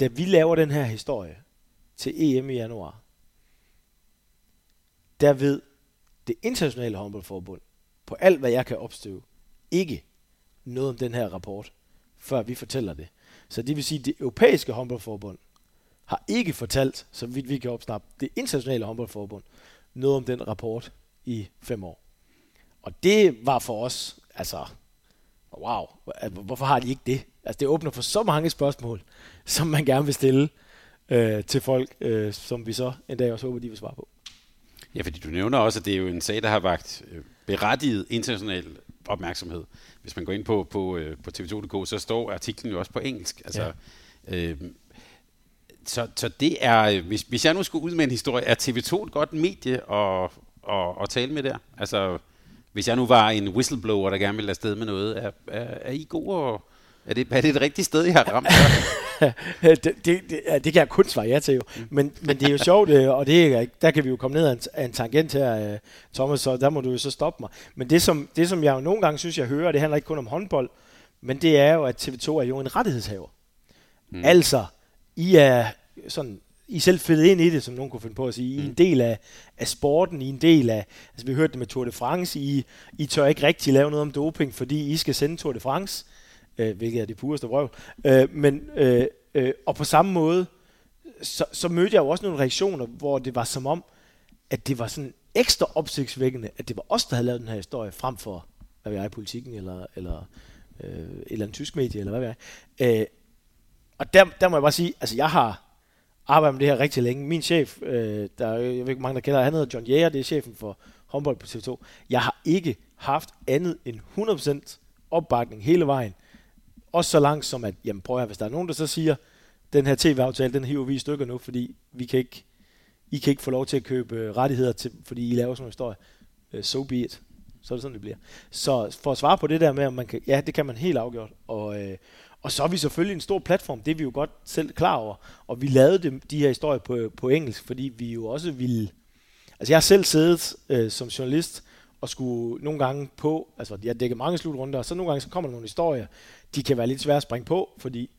da vi laver den her historie til EM i januar, der ved det internationale håndboldforbund, på alt hvad jeg kan opstøve, ikke noget om den her rapport, før vi fortæller det. Så det vil sige, at det europæiske håndboldforbund har ikke fortalt, så vidt vi kan opsnappe, det internationale håndboldforbund noget om den rapport i fem år. Og det var for os, altså, wow, altså, hvorfor har de ikke det? Altså, det åbner for så mange spørgsmål, som man gerne vil stille øh, til folk, øh, som vi så en dag også håber, de vil svare på. Ja, fordi du nævner også, at det er jo en sag, der har vagt øh, berettiget international opmærksomhed. Hvis man går ind på, på, øh, på tv2.dk, så står artiklen jo også på engelsk. Altså, ja. øh, så, så det er, øh, hvis, hvis jeg nu skulle ud med en historie, er TV2 et godt medie at, at, at tale med der? Altså, hvis jeg nu var en whistleblower, der gerne ville afsted med noget, er, er, er I gode og er det, er det et rigtigt sted, jeg har ramt? det, det, det, det kan jeg kun svare ja til jo. Men, men det er jo sjovt, øh, og det er, der kan vi jo komme ned af en, af en tangent her, øh, Thomas, så der må du jo så stoppe mig. Men det som, det, som jeg jo nogle gange synes, jeg hører, det handler ikke kun om håndbold, men det er jo, at TV2 er jo en rettighedshaver. Mm. Altså, I er sådan I selv fedtet ind i det, som nogen kunne finde på at sige. I er en mm. del af, af sporten, I er en del af, altså vi hørte det med Tour de France, I, I tør ikke rigtig lave noget om doping, fordi I skal sende Tour de France øh, hvilket er det pureste røv. Øh, men, øh, øh, og på samme måde, så, så mødte jeg jo også nogle reaktioner, hvor det var som om, at det var sådan ekstra opsigtsvækkende, at det var os, der havde lavet den her historie, frem for, hvad vi er i politikken, eller, eller øh, et eller andet tysk medie, eller hvad vi er. Øh, og der, der må jeg bare sige, altså jeg har arbejdet med det her rigtig længe. Min chef, øh, der, jeg ved ikke mange, der kender, han hedder John Jæger, det er chefen for håndbold på TV2. Jeg har ikke haft andet end 100% opbakning hele vejen også så langt som at, jamen prøv at hvis der er nogen, der så siger, den her tv-aftale, den hiver vi i stykker nu, fordi vi kan ikke, I kan ikke få lov til at købe øh, rettigheder, til, fordi I laver sådan en historie. Øh, so be it. Så er det sådan, det bliver. Så for at svare på det der med, om man kan, ja, det kan man helt afgjort. Og, øh, og så er vi selvfølgelig en stor platform, det er vi jo godt selv klar over. Og vi lavede de, de her historier på, på engelsk, fordi vi jo også ville... Altså jeg har selv siddet øh, som journalist og skulle nogle gange på, altså jeg dækker mange slutrunder, og så nogle gange så kommer der nogle historier, de kan være lidt svære at springe på, fordi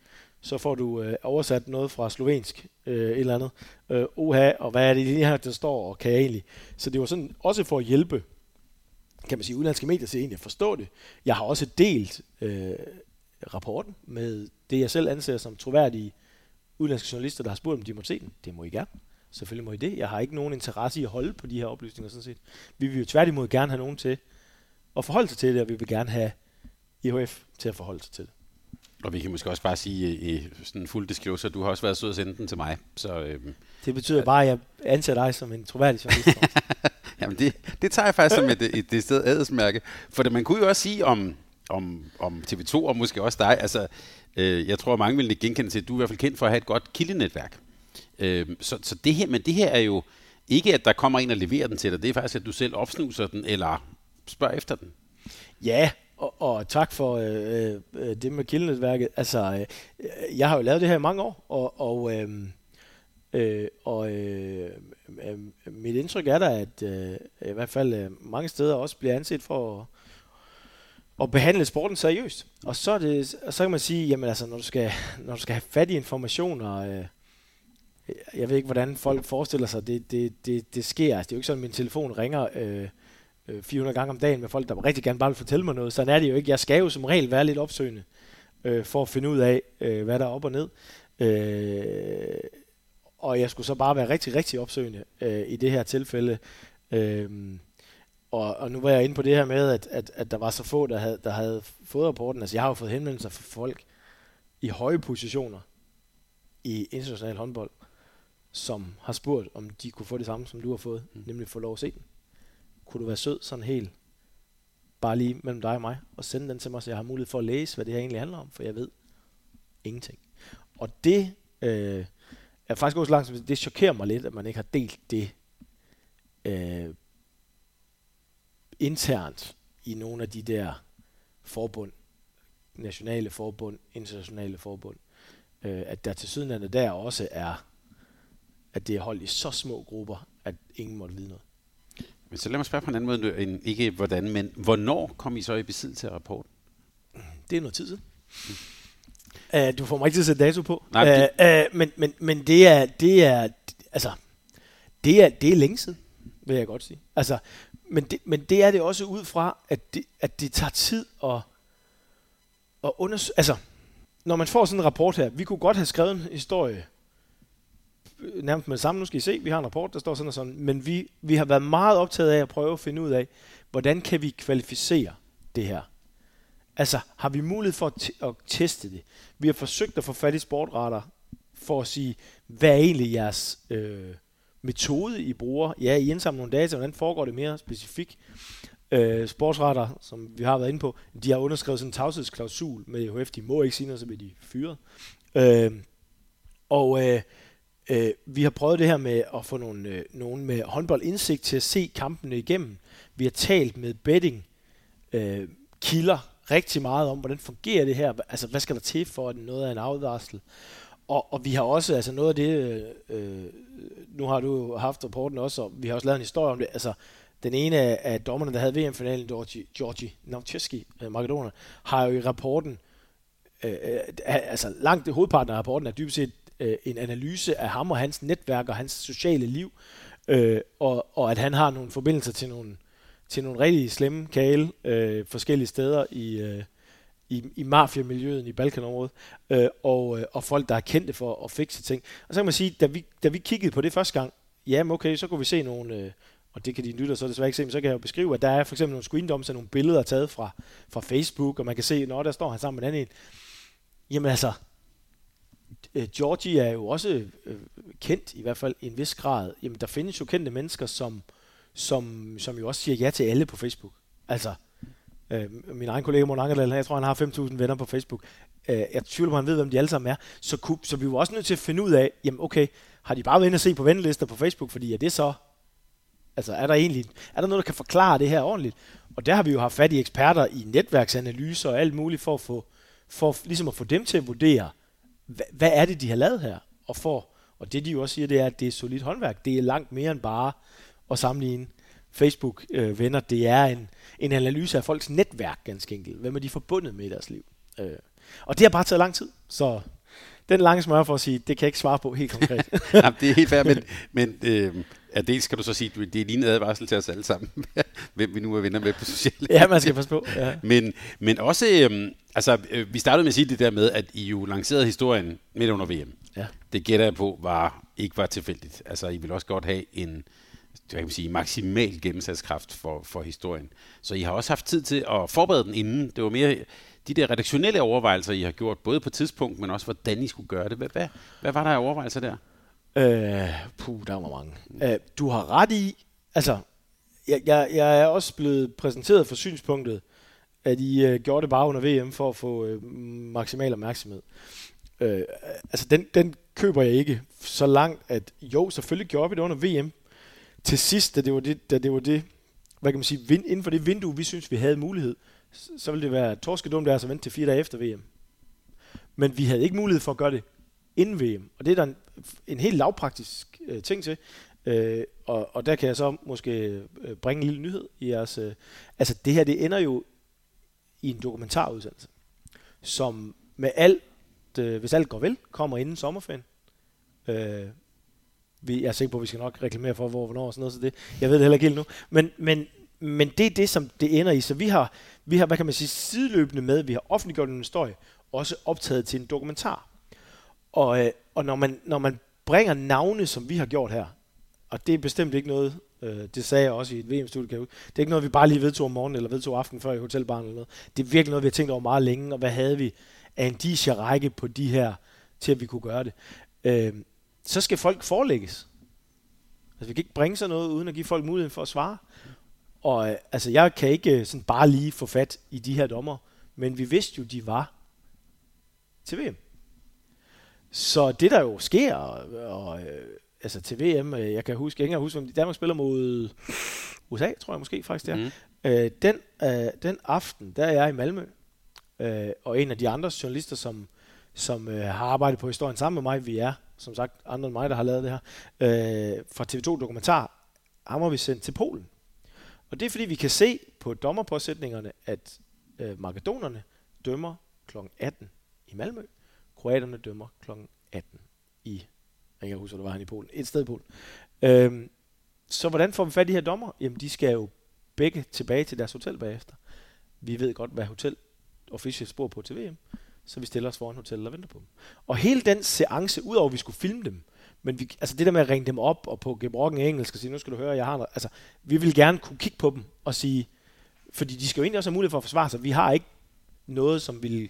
så får du øh, oversat noget fra slovensk, øh, et eller andet. Øh, oha, og hvad er det lige her, der står, og kan jeg egentlig? Så det var sådan også for at hjælpe, kan man sige, udenlandske medier til egentlig at forstå det. Jeg har også delt øh, rapporten med det, jeg selv anser som troværdige udenlandske journalister, der har spurgt, om de må se den. Det må I gerne. Selvfølgelig må I det. Jeg har ikke nogen interesse i at holde på de her oplysninger, sådan set. Vi vil jo tværtimod gerne have nogen til at forholde sig til det, og vi vil gerne have IHF til at forholde sig til det. Og vi kan måske også bare sige i sådan fuld disclosure, du har også været sød at sende den til mig. Så, øhm, det betyder bare, at jeg anser dig som en troværdig journalist. Jamen det, det tager jeg faktisk som et, et, et sted adelsmærke. For det, man kunne jo også sige om, om, om TV2 og måske også dig, altså øh, jeg tror mange vil genkende til, at du er i hvert fald kendt for at have et godt kildenetværk. Øh, så, så det her, men det her er jo ikke, at der kommer en og leverer den til dig, det er faktisk, at du selv opsnuser den, eller spørger efter den. Ja, og, og tak for øh, øh, øh det med kildenetværket. Altså, øh, øh, jeg har jo lavet det her i mange år, og, og, øh, øh, og øh, øh, øh, mit indtryk er da, at øh, i hvert fald øh, mange steder også bliver anset for at, at behandle sporten seriøst. Og så, er det, så kan man sige, jamen altså, når du skal, når du skal have fat i informationer, øh, jeg ved ikke, hvordan folk forestiller sig, det, det, det, det sker. Altså, det er jo ikke sådan, at min telefon ringer øh, øh 400 gange om dagen med folk, der rigtig gerne bare vil fortælle mig noget. Sådan er det jo ikke. Jeg skal jo som regel være lidt opsøgende øh, for at finde ud af, øh, hvad der er op og ned. Øh, og jeg skulle så bare være rigtig, rigtig opsøgende øh, i det her tilfælde. Øh, og, og nu var jeg inde på det her med, at, at, at der var så få, der havde, der havde fået rapporten. Altså jeg har jo fået henvendelser fra folk i høje positioner i international håndbold, som har spurgt, om de kunne få det samme, som du har fået, mm. nemlig få lov at se den. Kunne du være sød sådan helt, bare lige mellem dig og mig, og sende den til mig, så jeg har mulighed for at læse, hvad det her egentlig handler om, for jeg ved ingenting. Og det øh, er faktisk også langt, det chokerer mig lidt, at man ikke har delt det øh, internt i nogle af de der forbund, nationale forbund, internationale forbund, øh, at der til sydenlandet der også er, at det er holdt i så små grupper, at ingen måtte vide noget. Men så lad mig spørge på en anden måde, end ikke hvordan, men hvornår kom I så i besiddelse af rapporten? Det er noget tid siden. Mm. Uh, du får mig ikke til at sætte dato på. Nej, det... uh, uh, men, men, men det er, det er, altså, det er, det er længe siden, vil jeg godt sige. Altså, men det, men det er det også ud fra, at det, at det tager tid at, at undersøge. Altså, når man får sådan en rapport her, vi kunne godt have skrevet en historie nærmest med det samme. Nu skal I se, vi har en rapport, der står sådan og sådan. Men vi, vi har været meget optaget af at prøve at finde ud af, hvordan kan vi kvalificere det her. Altså, har vi mulighed for at, t- at teste det? Vi har forsøgt at få fat i sportretter for at sige, hvad er egentlig jeres øh, metode, I bruger? Ja, I indsamler nogle data, hvordan foregår det mere specifikt? Øh, sportsretter, som vi har været inde på, de har underskrevet sådan en tavshedsklausul med HF, de må ikke sige noget, så bliver de fyret. Øh, og øh, øh, vi har prøvet det her med at få nogle, øh, nogen med håndboldindsigt til at se kampene igennem. Vi har talt med betting øh, kilder rigtig meget om, hvordan fungerer det her, altså hvad skal der til for, at noget er en afvarsel. Og, og vi har også, altså noget af det, øh, øh nu har du haft rapporten også, og vi har også lavet en historie om det, altså den ene af dommerne, der havde VM-finalen, Georgi, Georgi Naucheski, øh, Makedoner, har jo i rapporten, øh, øh, altså langt hovedparten af rapporten er dybest set øh, en analyse af ham og hans netværk og hans sociale liv, øh, og, og at han har nogle forbindelser til nogle, til nogle rigtig slemme kale øh, forskellige steder i, øh, i, i mafiamiljøet i Balkanområdet, øh, og, øh, og folk, der er kendte for at fikse ting. Og så kan man sige, da vi, da vi kiggede på det første gang, jamen okay, så kunne vi se nogle, øh, og det kan de lytter så desværre ikke se, men så kan jeg jo beskrive, at der er for eksempel nogle screendoms af nogle billeder taget fra, fra Facebook, og man kan se, når der står han sammen med en anden en. Jamen altså, øh, Georgie er jo også øh, kendt, i hvert fald i en vis grad. Jamen, der findes jo kendte mennesker, som, som, som jo også siger ja til alle på Facebook. Altså, øh, min egen kollega Morten Angerdal, jeg tror, han har 5.000 venner på Facebook. Øh, jeg tvivler på, han ved, hvem de alle sammen er. Så, kunne, så vi var også nødt til at finde ud af, jamen okay, har de bare været inde og se på vennelister på Facebook, fordi er det så Altså, er der egentlig er der noget, der kan forklare det her ordentligt? Og der har vi jo haft fat i eksperter i netværksanalyser og alt muligt for at få, for ligesom at få dem til at vurdere, hvad, hvad er det, de har lavet her? Og, for, og det de jo også siger, det er, at det er solidt håndværk. Det er langt mere end bare at sammenligne Facebook-venner. Øh, det er en, en analyse af folks netværk, ganske enkelt. Hvem er de forbundet med i deres liv? Øh, og det har bare taget lang tid, så den lange smør for at sige, det kan jeg ikke svare på helt konkret. Jamen, det er helt fair, men, men øh, ja, dels skal du så sige, det er lige en advarsel til os alle sammen, hvem vi nu er venner med på sociale Ja, man skal passe på. Ja. Men, men også, øh, altså, øh, vi startede med at sige det der med, at I jo lancerede historien midt under VM. Ja. Det gætter jeg på, var, ikke var tilfældigt. Altså, I vil også godt have en, hvad kan man sige, maksimal gennemsatskraft for, for historien. Så I har også haft tid til at forberede den inden. Det var mere de der redaktionelle overvejelser, I har gjort, både på tidspunkt, men også hvordan I skulle gøre det. Hvad, hvad, hvad var der af overvejelser der? Øh, puh, der var mange. Øh, du har ret i, altså, jeg, jeg, jeg er også blevet præsenteret for synspunktet, at I øh, gjorde det bare under VM for at få øh, maksimal opmærksomhed. Øh, altså, den, den køber jeg ikke så langt, at jo, selvfølgelig gjorde vi det under VM. Til sidst, da det var det, da det, var det hvad kan man sige, vind, inden for det vindue, vi synes, vi havde mulighed, så, så ville det være torskedumt at vente til fire dage efter VM. Men vi havde ikke mulighed for at gøre det inden VM. Og det er der en, en helt lavpraktisk øh, ting til. Øh, og, og der kan jeg så måske øh, bringe en lille nyhed i jeres... Øh, altså det her, det ender jo i en dokumentarudsendelse, som med alt, øh, hvis alt går vel, kommer inden sommerferien. Øh, vi, jeg er sikker på, at vi skal nok reklamere for, hvor, hvornår og sådan noget, så det, jeg ved det heller ikke helt nu. Men, men, men det er det, som det ender i. Så vi har, vi har, hvad kan man sige, sideløbende med, vi har offentliggjort en historie, også optaget til en dokumentar. Og, øh, og når, man, når man bringer navne, som vi har gjort her, og det er bestemt ikke noget, øh, det sagde jeg også i et VM-studie, det er ikke noget, vi bare lige vedtog om morgenen, eller vedtog aften før i hotelbaren eller noget. Det er virkelig noget, vi har tænkt over meget længe, og hvad havde vi af en række på de her, til at vi kunne gøre det. Øh, så skal folk forelægges. Altså, vi kan ikke bringe sig noget, uden at give folk muligheden for at svare. Og øh, altså, jeg kan ikke øh, sådan bare lige få fat i de her dommer, men vi vidste jo, de var til VM. Så det der jo sker, og, og øh, altså til VM, øh, jeg kan huske, jeg kan huske, om Danmark spiller mod USA, tror jeg måske faktisk det er. Mm. Øh, den, øh, den aften, der er jeg i Malmø, øh, og en af de andre journalister, som, som øh, har arbejdet på historien sammen med mig, vi er, som sagt, andre end mig, der har lavet det her, øh, fra TV2 Dokumentar, ham har vi sendt til Polen. Og det er fordi, vi kan se på dommerpåsætningerne, at øh, makedonerne dømmer kl. 18 i Malmø, kroaterne dømmer kl. 18 i jeg kan huske, hvor det var han i Polen. Et sted i Polen. Øhm, så hvordan får vi fat i de her dommer? Jamen, de skal jo begge tilbage til deres hotel bagefter. Vi ved godt, hvad hotel officielt spor på til VM, så vi stiller os foran hotellet og venter på dem. Og hele den seance, udover at vi skulle filme dem, men vi, altså det der med at ringe dem op og på gebrokken engelsk og sige, nu skal du høre, jeg har noget. Altså, vi vil gerne kunne kigge på dem og sige, fordi de skal jo egentlig også have mulighed for at forsvare sig. Vi har ikke noget, som vil,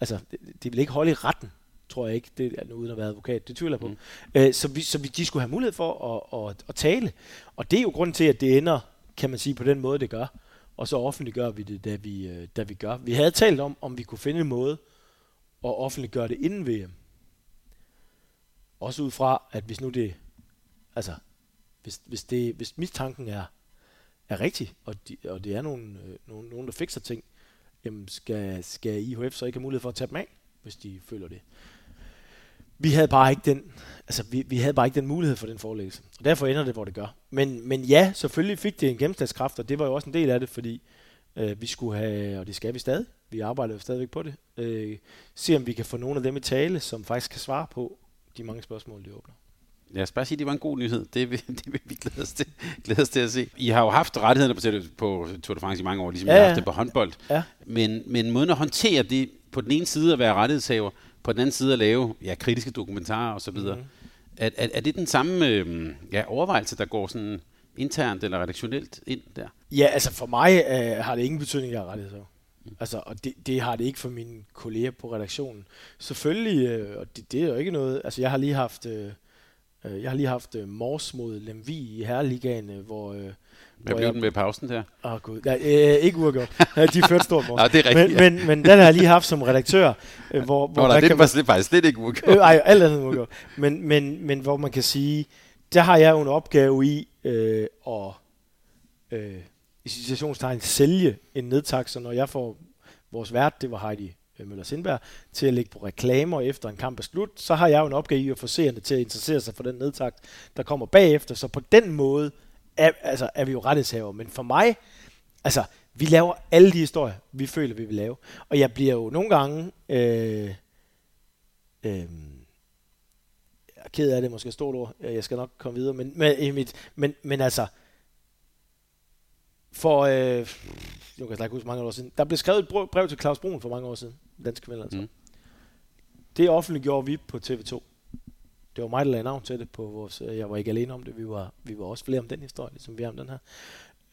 altså, det, det vil ikke holde i retten tror jeg ikke, det er uden at være advokat, det tvivler på. Mm. Øh, så vi, så vi, de skulle have mulighed for at, at, at tale. Og det er jo grund til, at det ender, kan man sige, på den måde, det gør. Og så offentliggør vi det, da vi, øh, da vi gør. Vi havde talt om, om vi kunne finde en måde at offentliggøre det inden VM. Også ud fra, at hvis nu det, altså, hvis, hvis, det, hvis mistanken er, er rigtig, og, de, og det er nogen, øh, nogen, nogen, der fikser ting, jamen skal, skal IHF så ikke have mulighed for at tage dem af, hvis de føler det vi havde bare ikke den, altså vi, vi havde bare ikke den mulighed for den forelæggelse. Og derfor ender det, hvor det gør. Men, men ja, selvfølgelig fik det en gennemslagskraft, og det var jo også en del af det, fordi øh, vi skulle have, og det skal vi stadig, vi arbejder jo stadigvæk på det, øh, se om vi kan få nogle af dem i tale, som faktisk kan svare på de mange spørgsmål, de åbner. Lad os bare sige, at det var en god nyhed. Det vil, det vil vi glæde os, til, glæde os til at se. I har jo haft rettighederne på, på Tour de France i mange år, ligesom ja, I har haft det på håndbold. Ja. Men, men måden at håndtere det, på den ene side at være rettighedshaver, på den anden side at lave ja, kritiske dokumentarer osv. Mm. Er, er, er det den samme øh, ja, overvejelse, der går sådan internt eller redaktionelt ind der? Ja, altså for mig øh, har det ingen betydning, jeg er rettighedshaver. Mm. Altså, og det, det har det ikke for mine kolleger på redaktionen. Selvfølgelig, øh, og det, det er jo ikke noget, altså jeg har lige haft, øh jeg har lige haft øh, Mors mod Lemvi i Herreligaen, øh, hvor, øh, hvad blev den med pausen der? Åh oh, gud, ja, øh, ikke uafgjort. De førte stort mål. ja, det er rigtigt, men, men, men den har jeg lige haft som redaktør. Øh, hvor, hvor Nå, nej, det var slet, faktisk slet ikke uafgjort. Øh, ej, alt andet uafgjort. Men, men, men hvor man kan sige, der har jeg jo en opgave i øh, at øh, i situationstegn sælge en nedtak, når jeg får vores vært, det var Heidi øh, Øh, Møller Sindberg, til at lægge på reklamer efter en kamp er slut, så har jeg jo en opgave i at få seerne til at interessere sig for den nedtakt, der kommer bagefter. Så på den måde er, altså, er vi jo rettighedshaver. Men for mig, altså, vi laver alle de historier, vi føler, vi vil lave. Og jeg bliver jo nogle gange... Øh, øh, ked af det, måske et stort ord. Øh, jeg skal nok komme videre. Men, men, mit, men, men altså, for, øh, jeg kan ikke huske mange år siden, der blev skrevet et brev til Claus Brun for mange år siden, danske kvinder altså. Mm. Det offentliggjorde vi på TV2 det var mig, der lagde navn til det på vores, øh, jeg var ikke alene om det, vi var, vi var også flere om den historie, ligesom vi er om den her.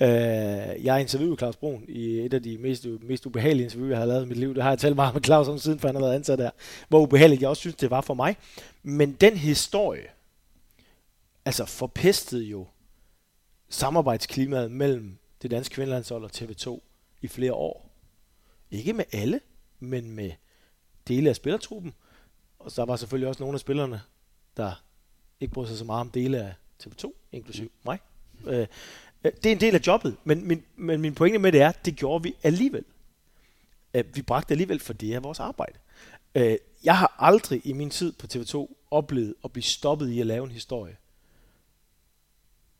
Uh, jeg interviewede Claus Brun i et af de mest, mest ubehagelige interviews, jeg har lavet i mit liv. Det har jeg talt meget med Claus om siden, for han har været ansat der. Hvor ubehageligt jeg også synes, det var for mig. Men den historie, altså forpestede jo samarbejdsklimaet mellem det danske kvindelandshold og TV2 i flere år. Ikke med alle, men med dele af spillertruppen. Og så var selvfølgelig også nogle af spillerne, der ikke bryder sig så meget om dele af TV2, inklusiv mm. mig. Øh, øh, det er en del af jobbet, men min, men min pointe med det er, det gjorde vi alligevel. øh, vi bragte alligevel, for det er vores arbejde. Øh, jeg har aldrig i min tid på TV2 oplevet at blive stoppet i at lave en historie.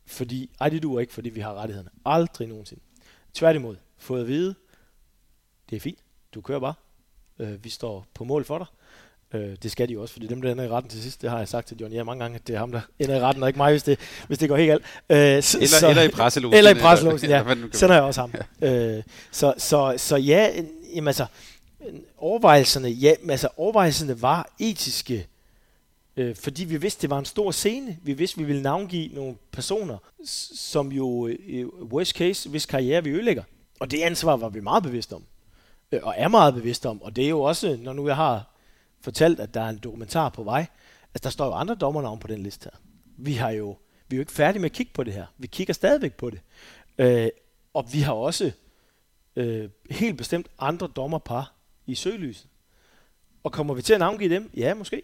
Fordi, ej det duer ikke, fordi vi har rettighederne. Aldrig nogensinde. Tværtimod, fået at vide, det er fint, du kører bare. Øh, vi står på mål for dig. Øh, det skal de jo også, fordi dem, der ender i retten til sidst, det har jeg sagt til John ja, mange gange, at det er ham, der ender i retten, og ikke mig, hvis det, hvis det går helt galt. Øh, så, eller, så, eller i presselåsen. Eller i presselåsen, ja. Sender jeg også ham. øh, så, så, så ja, jamen altså, overvejelserne, ja, altså overvejelserne var etiske, øh, fordi vi vidste, det var en stor scene. Vi vidste, vi ville navngive nogle personer, som jo øh, worst case, hvis karriere vi ødelægger. Og det ansvar var vi meget bevidste om. Øh, og er meget bevidste om. Og det er jo også, når nu jeg har fortalt, at der er en dokumentar på vej, at der står jo andre dommernavn på den liste her. Vi har jo, vi er jo ikke færdige med at kigge på det her. Vi kigger stadigvæk på det. Øh, og vi har også øh, helt bestemt andre dommerpar i søgelyset. Og kommer vi til at navngive dem? Ja, måske.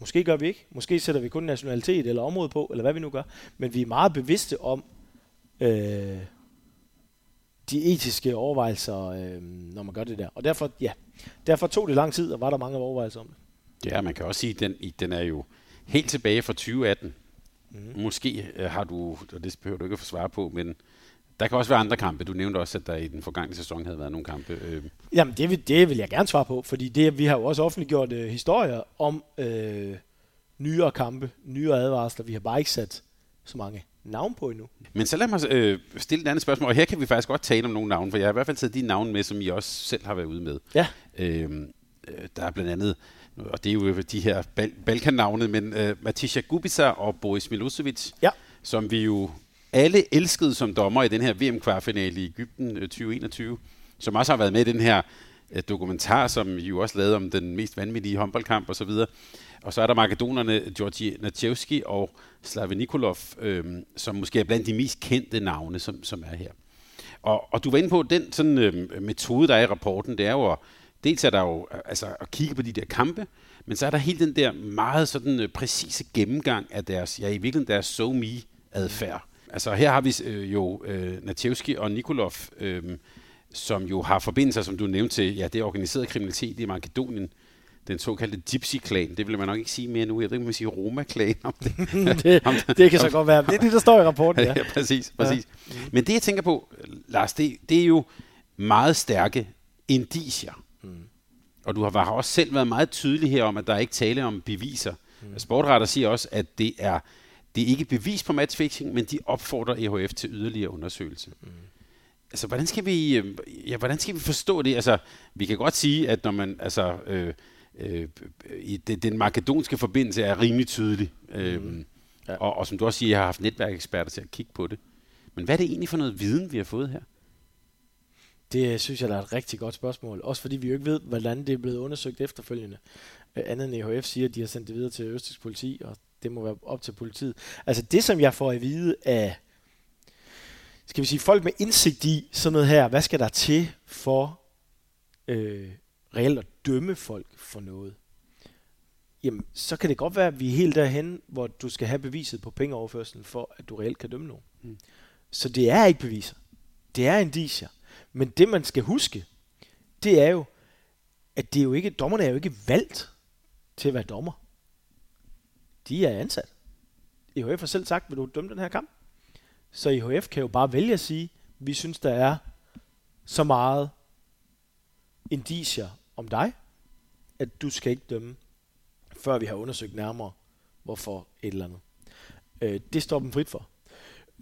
Måske gør vi ikke. Måske sætter vi kun nationalitet eller område på, eller hvad vi nu gør. Men vi er meget bevidste om øh, de etiske overvejelser, øh, når man gør det der. Og derfor, ja, derfor tog det lang tid, og var der mange overvejelser om det. Ja, man kan også sige, at den, den er jo helt tilbage fra 2018. Mm. Måske øh, har du, og det behøver du ikke at få svar på, men der kan også være andre kampe. Du nævnte også, at der i den forgangne sæson havde været nogle kampe. Øh. Jamen, det vil, det vil jeg gerne svare på, fordi det, vi har jo også offentliggjort øh, historier om øh, nyere kampe, nyere advarsler. Vi har bare ikke sat så mange navn på endnu. Men så lad mig øh, stille et andet spørgsmål, og her kan vi faktisk godt tale om nogle navne, for jeg har i hvert fald taget de navne med, som I også selv har været ude med. Ja. Øhm, øh, der er blandt andet, og det er jo de her Bal- Balkan-navne, men øh, Matisha Gubica og Boris Milosevic, ja. som vi jo alle elskede som dommer i den her VM-kvartfinale i Ægypten 2021, øh, som også har været med i den her øh, dokumentar, som I jo også lavede om den mest vanvittige håndboldkamp osv. Og så er der makedonerne Georgi Nachevski og Slave Nikolov, øhm, som måske er blandt de mest kendte navne, som, som er her. Og, og du var inde på, den sådan, øhm, metode, der er i rapporten, det er jo, at, dels er der jo altså, at kigge på de der kampe, men så er der helt den der meget sådan øh, præcise gennemgang af deres, ja i virkeligheden deres so me adfærd. Altså her har vi øh, jo øh, Natevski og Nikolov, øh, som jo har forbindelser, som du nævnte til, ja, det er organiseret kriminalitet i Makedonien, den såkaldte Gypsy-klan. Det vil man nok ikke sige mere nu. Jeg ved ikke, om man siger Roma-klan om det. det, det kan så godt være. Det er det, der står i rapporten, ja. ja præcis, præcis. Ja. Men det, jeg tænker på, Lars, det, det er jo meget stærke indicier. Mm. Og du har, har også selv været meget tydelig her om, at der er ikke tale om beviser. Mm. Sportretter siger også, at det er det er ikke bevis på matchfixing, men de opfordrer EHF til yderligere undersøgelse. Mm. Altså, hvordan skal vi, øh, ja, hvordan skal vi forstå det? Altså, vi kan godt sige, at når man, altså, øh, øh, i det, den makedonske forbindelse er rimelig tydelig. Mm. Øh, ja. og, og som du også siger, jeg har haft netværkeksperter til at kigge på det. Men hvad er det egentlig for noget viden, vi har fået her? Det synes jeg, der er et rigtig godt spørgsmål. Også fordi vi jo ikke ved, hvordan det er blevet undersøgt efterfølgende. Øh, andet end EHF siger, at de har sendt det videre til Østrigs politi, og det må være op til politiet. Altså det, som jeg får at vide af, skal vi sige, folk med indsigt i sådan noget her, hvad skal der til for øh, reelt at dømme folk for noget? Jamen, så kan det godt være, at vi er helt derhen, hvor du skal have beviset på pengeoverførselen, for at du reelt kan dømme nogen. Mm. Så det er ikke beviser. Det er indicier. Men det, man skal huske, det er jo, at det er jo ikke, dommerne er jo ikke valgt til at være dommer de er ansat. IHF har selv sagt, vil du dømme den her kamp? Så IHF kan jo bare vælge at sige, vi synes, der er så meget indicier om dig, at du skal ikke dømme, før vi har undersøgt nærmere, hvorfor et eller andet. Øh, det står dem frit for.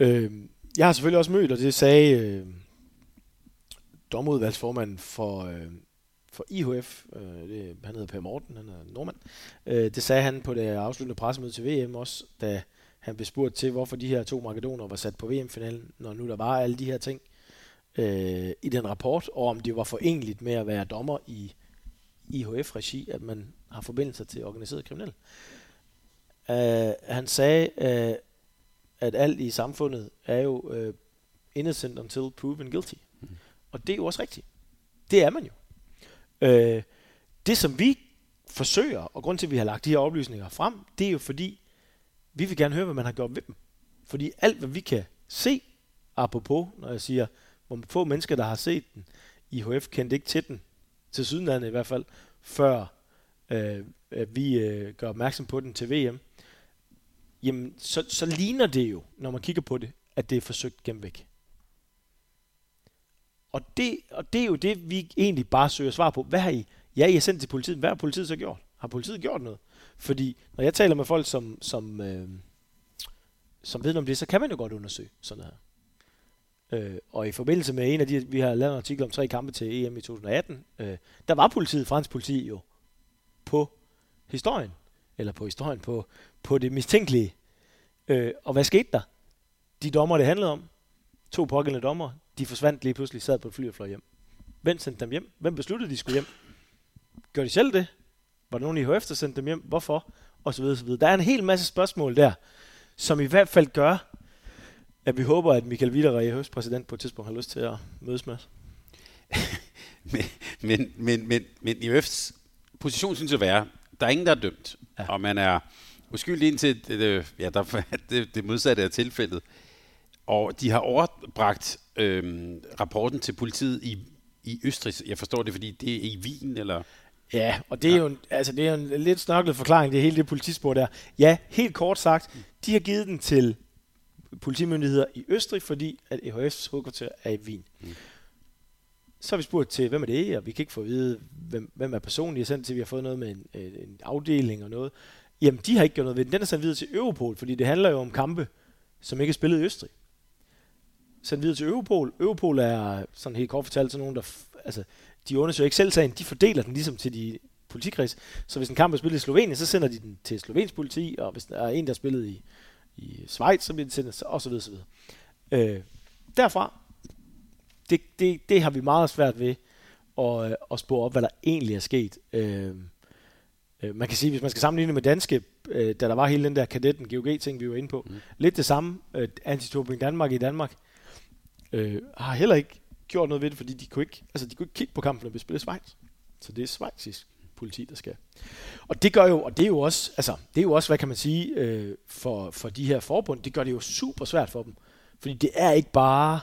Øh, jeg har selvfølgelig også mødt, og det sagde øh, domudvalgsformanden for, øh, for IHF. Øh, det, han hedder Per Morten, han er nordmand. Øh, det sagde han på det afsluttende pressemøde til VM også, da han blev spurgt til, hvorfor de her to makedoner var sat på VM-finalen, når nu der var alle de her ting øh, i den rapport, og om det var forenligt med at være dommer i IHF-regi, at man har forbindelser til organiseret kriminelle. Uh, øh, han sagde, uh, at alt i samfundet er jo uh, innocent until proven guilty. Mm. Og det er jo også rigtigt. Det er man jo. Uh, det, som vi forsøger, og grund til, at vi har lagt de her oplysninger frem, det er jo fordi, vi vil gerne høre, hvad man har gjort ved dem. Fordi alt, hvad vi kan se, apropos, når jeg siger, hvor få mennesker, der har set den, IHF kendte ikke til den til sydenlandet i hvert fald, før øh, at vi øh, gør opmærksom på den til VM, jamen så, så ligner det jo, når man kigger på det, at det er forsøgt gennem væk. Og det, og det er jo det, vi egentlig bare søger svar på. Hvad har I? Ja, I har sendt til politiet. Hvad har politiet så gjort? Har politiet gjort noget? Fordi når jeg taler med folk, som, som, øh, som ved om det, så kan man jo godt undersøge sådan noget her. Øh, og i forbindelse med en af de, vi har lavet en artikel om tre kampe til EM i 2018, øh, der var politiet, fransk politi jo, på historien, eller på historien, på, på det mistænkelige. Øh, og hvad skete der? De dommer, det handlede om, to pågældende dommer, de forsvandt lige pludselig, sad på et fly og fløj hjem. Hvem sendte dem hjem? Hvem besluttede, de skulle hjem? Gør de selv det? Var der nogen i HF, der sendte dem hjem? Hvorfor? Og så videre, så videre. Der er en hel masse spørgsmål der, som i hvert fald gør, at vi håber, at Michael Widerer, HF's præsident, på et tidspunkt har lyst til at mødes med os. men, men, men, men, men i HF's position synes at være, der er ingen, der er dømt. Ja. Og man er uskyldig indtil det, det, ja, der, det, det modsatte er tilfældet. Og de har overbragt øhm, rapporten til politiet i, i Østrig. Jeg forstår det, fordi det er i Wien, eller... Ja, og det er, ja. jo en, altså det er jo en lidt snørklet forklaring, det hele det politispor der. Ja, helt kort sagt, de har givet den til politimyndigheder i Østrig, fordi at EHF's hovedkvarter er i Wien. Mm. Så har vi spurgt til, hvem er det, og vi kan ikke få at vide, hvem, hvem er personen, de har sendt til. Vi har fået noget med en, en afdeling og noget. Jamen, de har ikke gjort noget ved den. Den er sendt videre til Europol, fordi det handler jo om kampe, som ikke er spillet i Østrig. Sendt videre til Europol. Europol er sådan helt kort fortalt sådan nogen, der... Altså, de undersøger ikke selv sagen, de fordeler den ligesom til de politikreds. Så hvis en kamp er spillet i Slovenien, så sender de den til slovensk politi, og hvis der er en, der er spillet i, i Schweiz, den sendt, og så videre, så videre. Øh, derfra, det, det, det har vi meget svært ved at, at spore op, hvad der egentlig er sket. Øh, øh, man kan sige, hvis man skal sammenligne med danske, øh, da der var hele den der kadetten GOG-ting, vi var inde på, mm. lidt det samme. Øh, Antidoping Danmark i Danmark øh, har heller ikke gjort noget ved det, fordi de kunne ikke, altså de kunne ikke kigge på kampen, når vi spillede Schweiz. Så det er schweizisk politi, der skal. Og det gør jo, og det er jo også, altså, det er jo også, hvad kan man sige, øh, for, for de her forbund, det gør det jo super svært for dem. Fordi det er ikke bare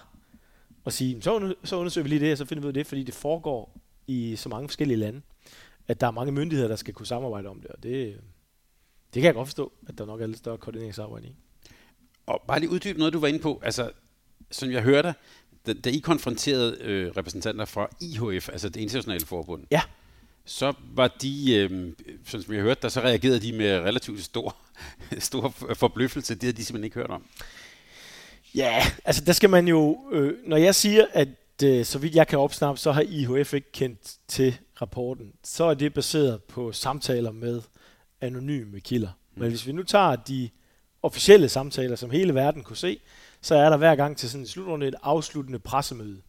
at sige, så, så undersøger vi lige det, og så finder vi ud af det, fordi det foregår i så mange forskellige lande, at der er mange myndigheder, der skal kunne samarbejde om det, og det, det kan jeg godt forstå, at der nok er lidt større koordineringsarbejde i. Og bare lige uddybe noget, du var inde på, altså, som jeg hørte, da, da I konfronterede øh, repræsentanter fra IHF, altså det internationale forbund, ja. Så var de, øh, som jeg hørte, der så reagerede de med relativt stor, stor forbløffelse. Det havde de simpelthen ikke hørt om. Ja, altså der skal man jo, øh, når jeg siger, at øh, så vidt jeg kan opsnappe, så har IHF ikke kendt til rapporten, så er det baseret på samtaler med anonyme kilder. Mm. Men hvis vi nu tager de officielle samtaler, som hele verden kunne se, så er der hver gang til sådan en slutrunde et afsluttende pressemøde.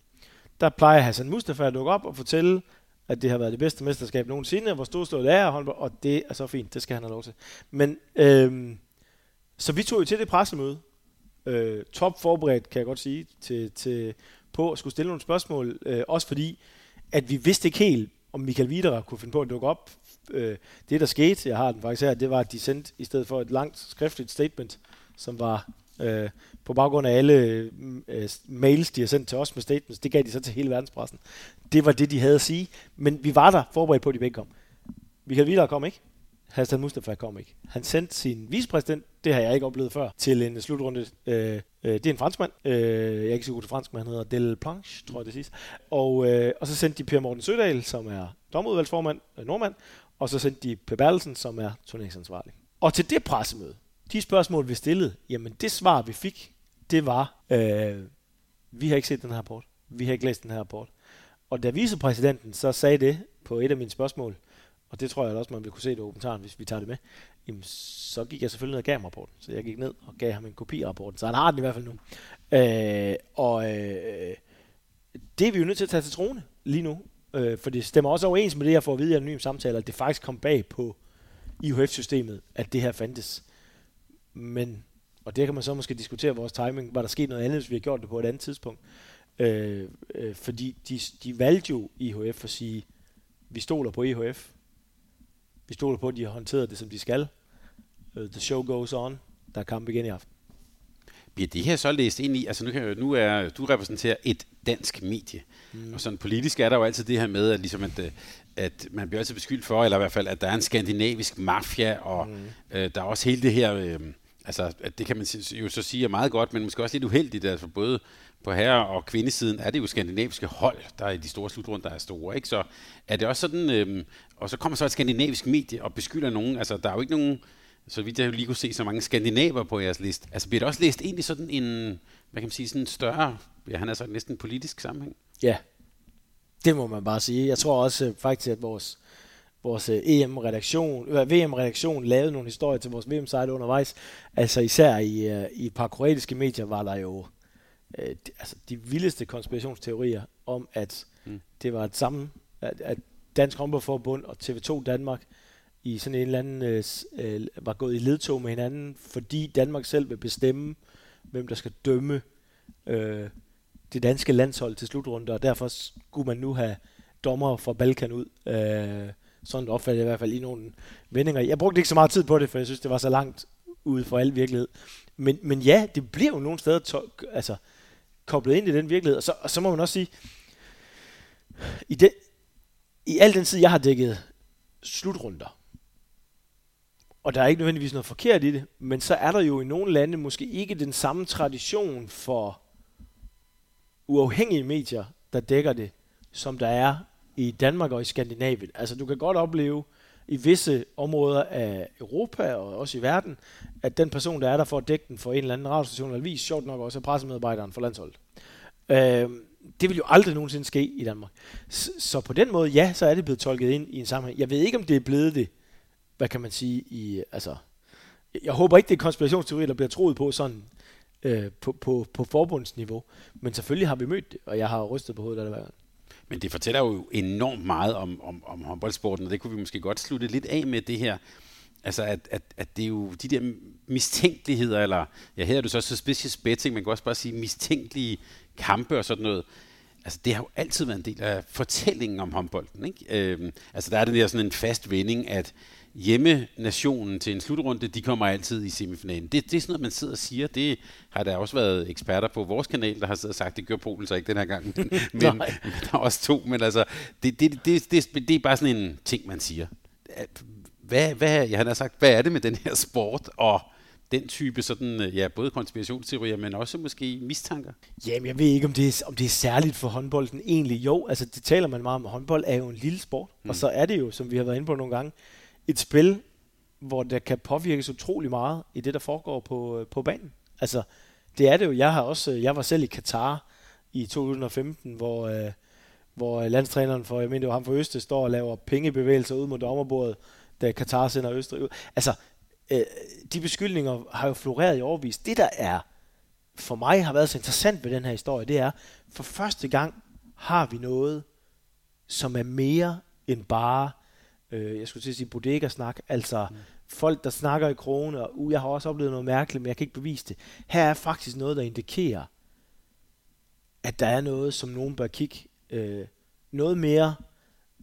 Der plejer Hassan Mustafa at dukke op og fortælle, at det har været det bedste mesterskab nogensinde, hvor storslået er, er, og det er så fint, det skal han have lov til. Men øhm, så vi tog jo til det pressemøde, øh, top forberedt, kan jeg godt sige, til, til, på at skulle stille nogle spørgsmål, øh, også fordi, at vi vidste ikke helt, om Michael Widerer kunne finde på at dukke op. Øh, det, der skete, jeg har den faktisk her, det var, at de sendte i stedet for et langt skriftligt statement, som var øh, på baggrund af alle øh, mails, de har sendt til os med statements, det gav de så til hele verdenspressen. Det var det, de havde at sige, men vi var der forberedt på, at de begge kom. Michael Widerer kom ikke. Hassan Mustafa kom ikke. Han sendte sin vicepræsident, det har jeg ikke oplevet før, til en slutrunde. Øh, øh, det er en franskmand. Øh, jeg er ikke så god til fransk, men han hedder Del Planche, tror jeg det sidste. Og, øh, og så sendte de Per Morten Sødal, som er dommerudvalgsformand, øh, nordmand, og så sendte de Per Berlsen, som er turneringsansvarlig. Og til det pressemøde, de spørgsmål, vi stillede, jamen det svar, vi fik, det var, øh, vi har ikke set den her rapport. Vi har ikke læst den her rapport. Og da vicepræsidenten så sagde det på et af mine spørgsmål, og det tror jeg også, man vil kunne se i dokumentaren, hvis vi tager det med, jamen, så gik jeg selvfølgelig ned og gav ham rapporten. Så jeg gik ned og gav ham en kopi af rapporten, så han har den i hvert fald nu. Øh, og øh, det er vi jo nødt til at tage til trone lige nu, øh, for det stemmer også overens med det, jeg får at vide i anonym samtaler, at det faktisk kom bag på IHF-systemet, at det her fandtes. Men, og det kan man så måske diskutere vores timing, var der sket noget andet, hvis vi har gjort det på et andet tidspunkt. Øh, øh, fordi de, de valgte jo IHF at sige, vi stoler på IHF, vi stoler på, at de har håndteret det, som de skal. Uh, the show goes on. Der er kamp igen i aften. bliver det her så læst ind i, altså nu, kan, jeg- nu er du repræsenterer et dansk medie, mm. og sådan politisk er der jo altid det her med, at, ligesom at, øh, at man bliver altid beskyldt for, eller i hvert fald, at der er en skandinavisk mafia, og mm. øh, der er også hele det her, øh, altså det kan man jo så sige er meget godt, men måske også lidt uheldigt, altså både på herre- og kvindesiden er det jo skandinaviske hold, der er i de store slutrunder, der er store, ikke? Så er det også sådan, øhm, og så kommer så et skandinavisk medie og beskylder nogen, altså der er jo ikke nogen, så vidt jeg jo lige kunne se så mange skandinaver på jeres liste. Altså bliver det også læst egentlig sådan en, hvad kan man sige, sådan en større, ja han er så næsten politisk sammenhæng? Ja, det må man bare sige. Jeg tror også øh, faktisk, at vores, vores øh, EM-redaktion, øh, VM-redaktion lavede nogle historier til vores VM-sejl undervejs. Altså især i, øh, i et par kroatiske medier var der jo øh, de, altså de vildeste konspirationsteorier om, at Mm. det var et samme, at, at Dansk Håndboldforbund og TV2 Danmark i sådan en eller anden, øh, øh, var gået i ledtog med hinanden, fordi Danmark selv vil bestemme, hvem der skal dømme øh, det danske landshold til slutrunder, og derfor skulle man nu have dommer fra Balkan ud. Øh, sådan opfattede jeg i hvert fald i nogle vendinger. Jeg brugte ikke så meget tid på det, for jeg synes, det var så langt ude for al virkelighed. Men, men ja, det bliver jo nogle steder to- altså, koblet ind i den virkelighed. Og så, og så må man også sige, i, den, i al den tid, jeg har dækket slutrunder, og der er ikke nødvendigvis noget forkert i det, men så er der jo i nogle lande måske ikke den samme tradition for uafhængige medier, der dækker det, som der er i Danmark og i Skandinavien. Altså du kan godt opleve i visse områder af Europa og også i verden, at den person, der er der for at dække den for en eller anden radiostation eller avis, sjovt nok også er pressemedarbejderen for landsholdet. Øh, det vil jo aldrig nogensinde ske i Danmark. Så, så på den måde, ja, så er det blevet tolket ind i en sammenhæng. Jeg ved ikke, om det er blevet det, hvad kan man sige, i, altså, jeg håber ikke, det er konspirationsteorier, der bliver troet på sådan, øh, på, på, på forbundsniveau. Men selvfølgelig har vi mødt det, og jeg har rystet på hovedet af det hver gang. Men det fortæller jo enormt meget om, om, om håndboldsporten, og det kunne vi måske godt slutte lidt af med det her. Altså, at, at, at det er jo de der mistænkeligheder, eller ja, her er det så suspicious betting, man kan også bare sige mistænkelige kampe og sådan noget. Altså, det har jo altid været en del af fortællingen om håndbolden, ikke? Øhm, altså, der er den der sådan en fast vending, at hjemmenationen til en slutrunde, de kommer altid i semifinalen. Det, det er sådan noget, man sidder og siger. Det har der også været eksperter på vores kanal, der har siddet og sagt, det gør Polen så ikke den her gang. Men, men der er også to, men altså, det, det, det, det, det er bare sådan en ting, man siger. Hvad, hvad, han har sagt, hvad er det med den her sport, og den type sådan, øh, ja, både konspirationsteorier, men også måske mistanker? Jamen, jeg ved ikke, om det, er, om det er særligt for håndbolden egentlig. Jo, altså det taler man meget om. Håndbold er jo en lille sport, mm. og så er det jo, som vi har været inde på nogle gange, et spil, hvor der kan påvirkes utrolig meget i det, der foregår på, øh, på banen. Altså, det er det jo. Jeg har også, jeg var selv i Katar i 2015, hvor, øh, hvor landstræneren for, jeg mener det var ham for Øste, står og laver pengebevægelser ud mod dommerbordet, da Katar sender Østrig ud. Altså, øh, de beskyldninger har jo floreret i overvis. Det, der er for mig har været så interessant ved den her historie, det er, for første gang har vi noget, som er mere end bare, øh, jeg skulle til at sige bodega-snak, altså mm. folk, der snakker i krone, og uh, jeg har også oplevet noget mærkeligt, men jeg kan ikke bevise det. Her er faktisk noget, der indikerer, at der er noget, som nogen bør kigge øh, noget mere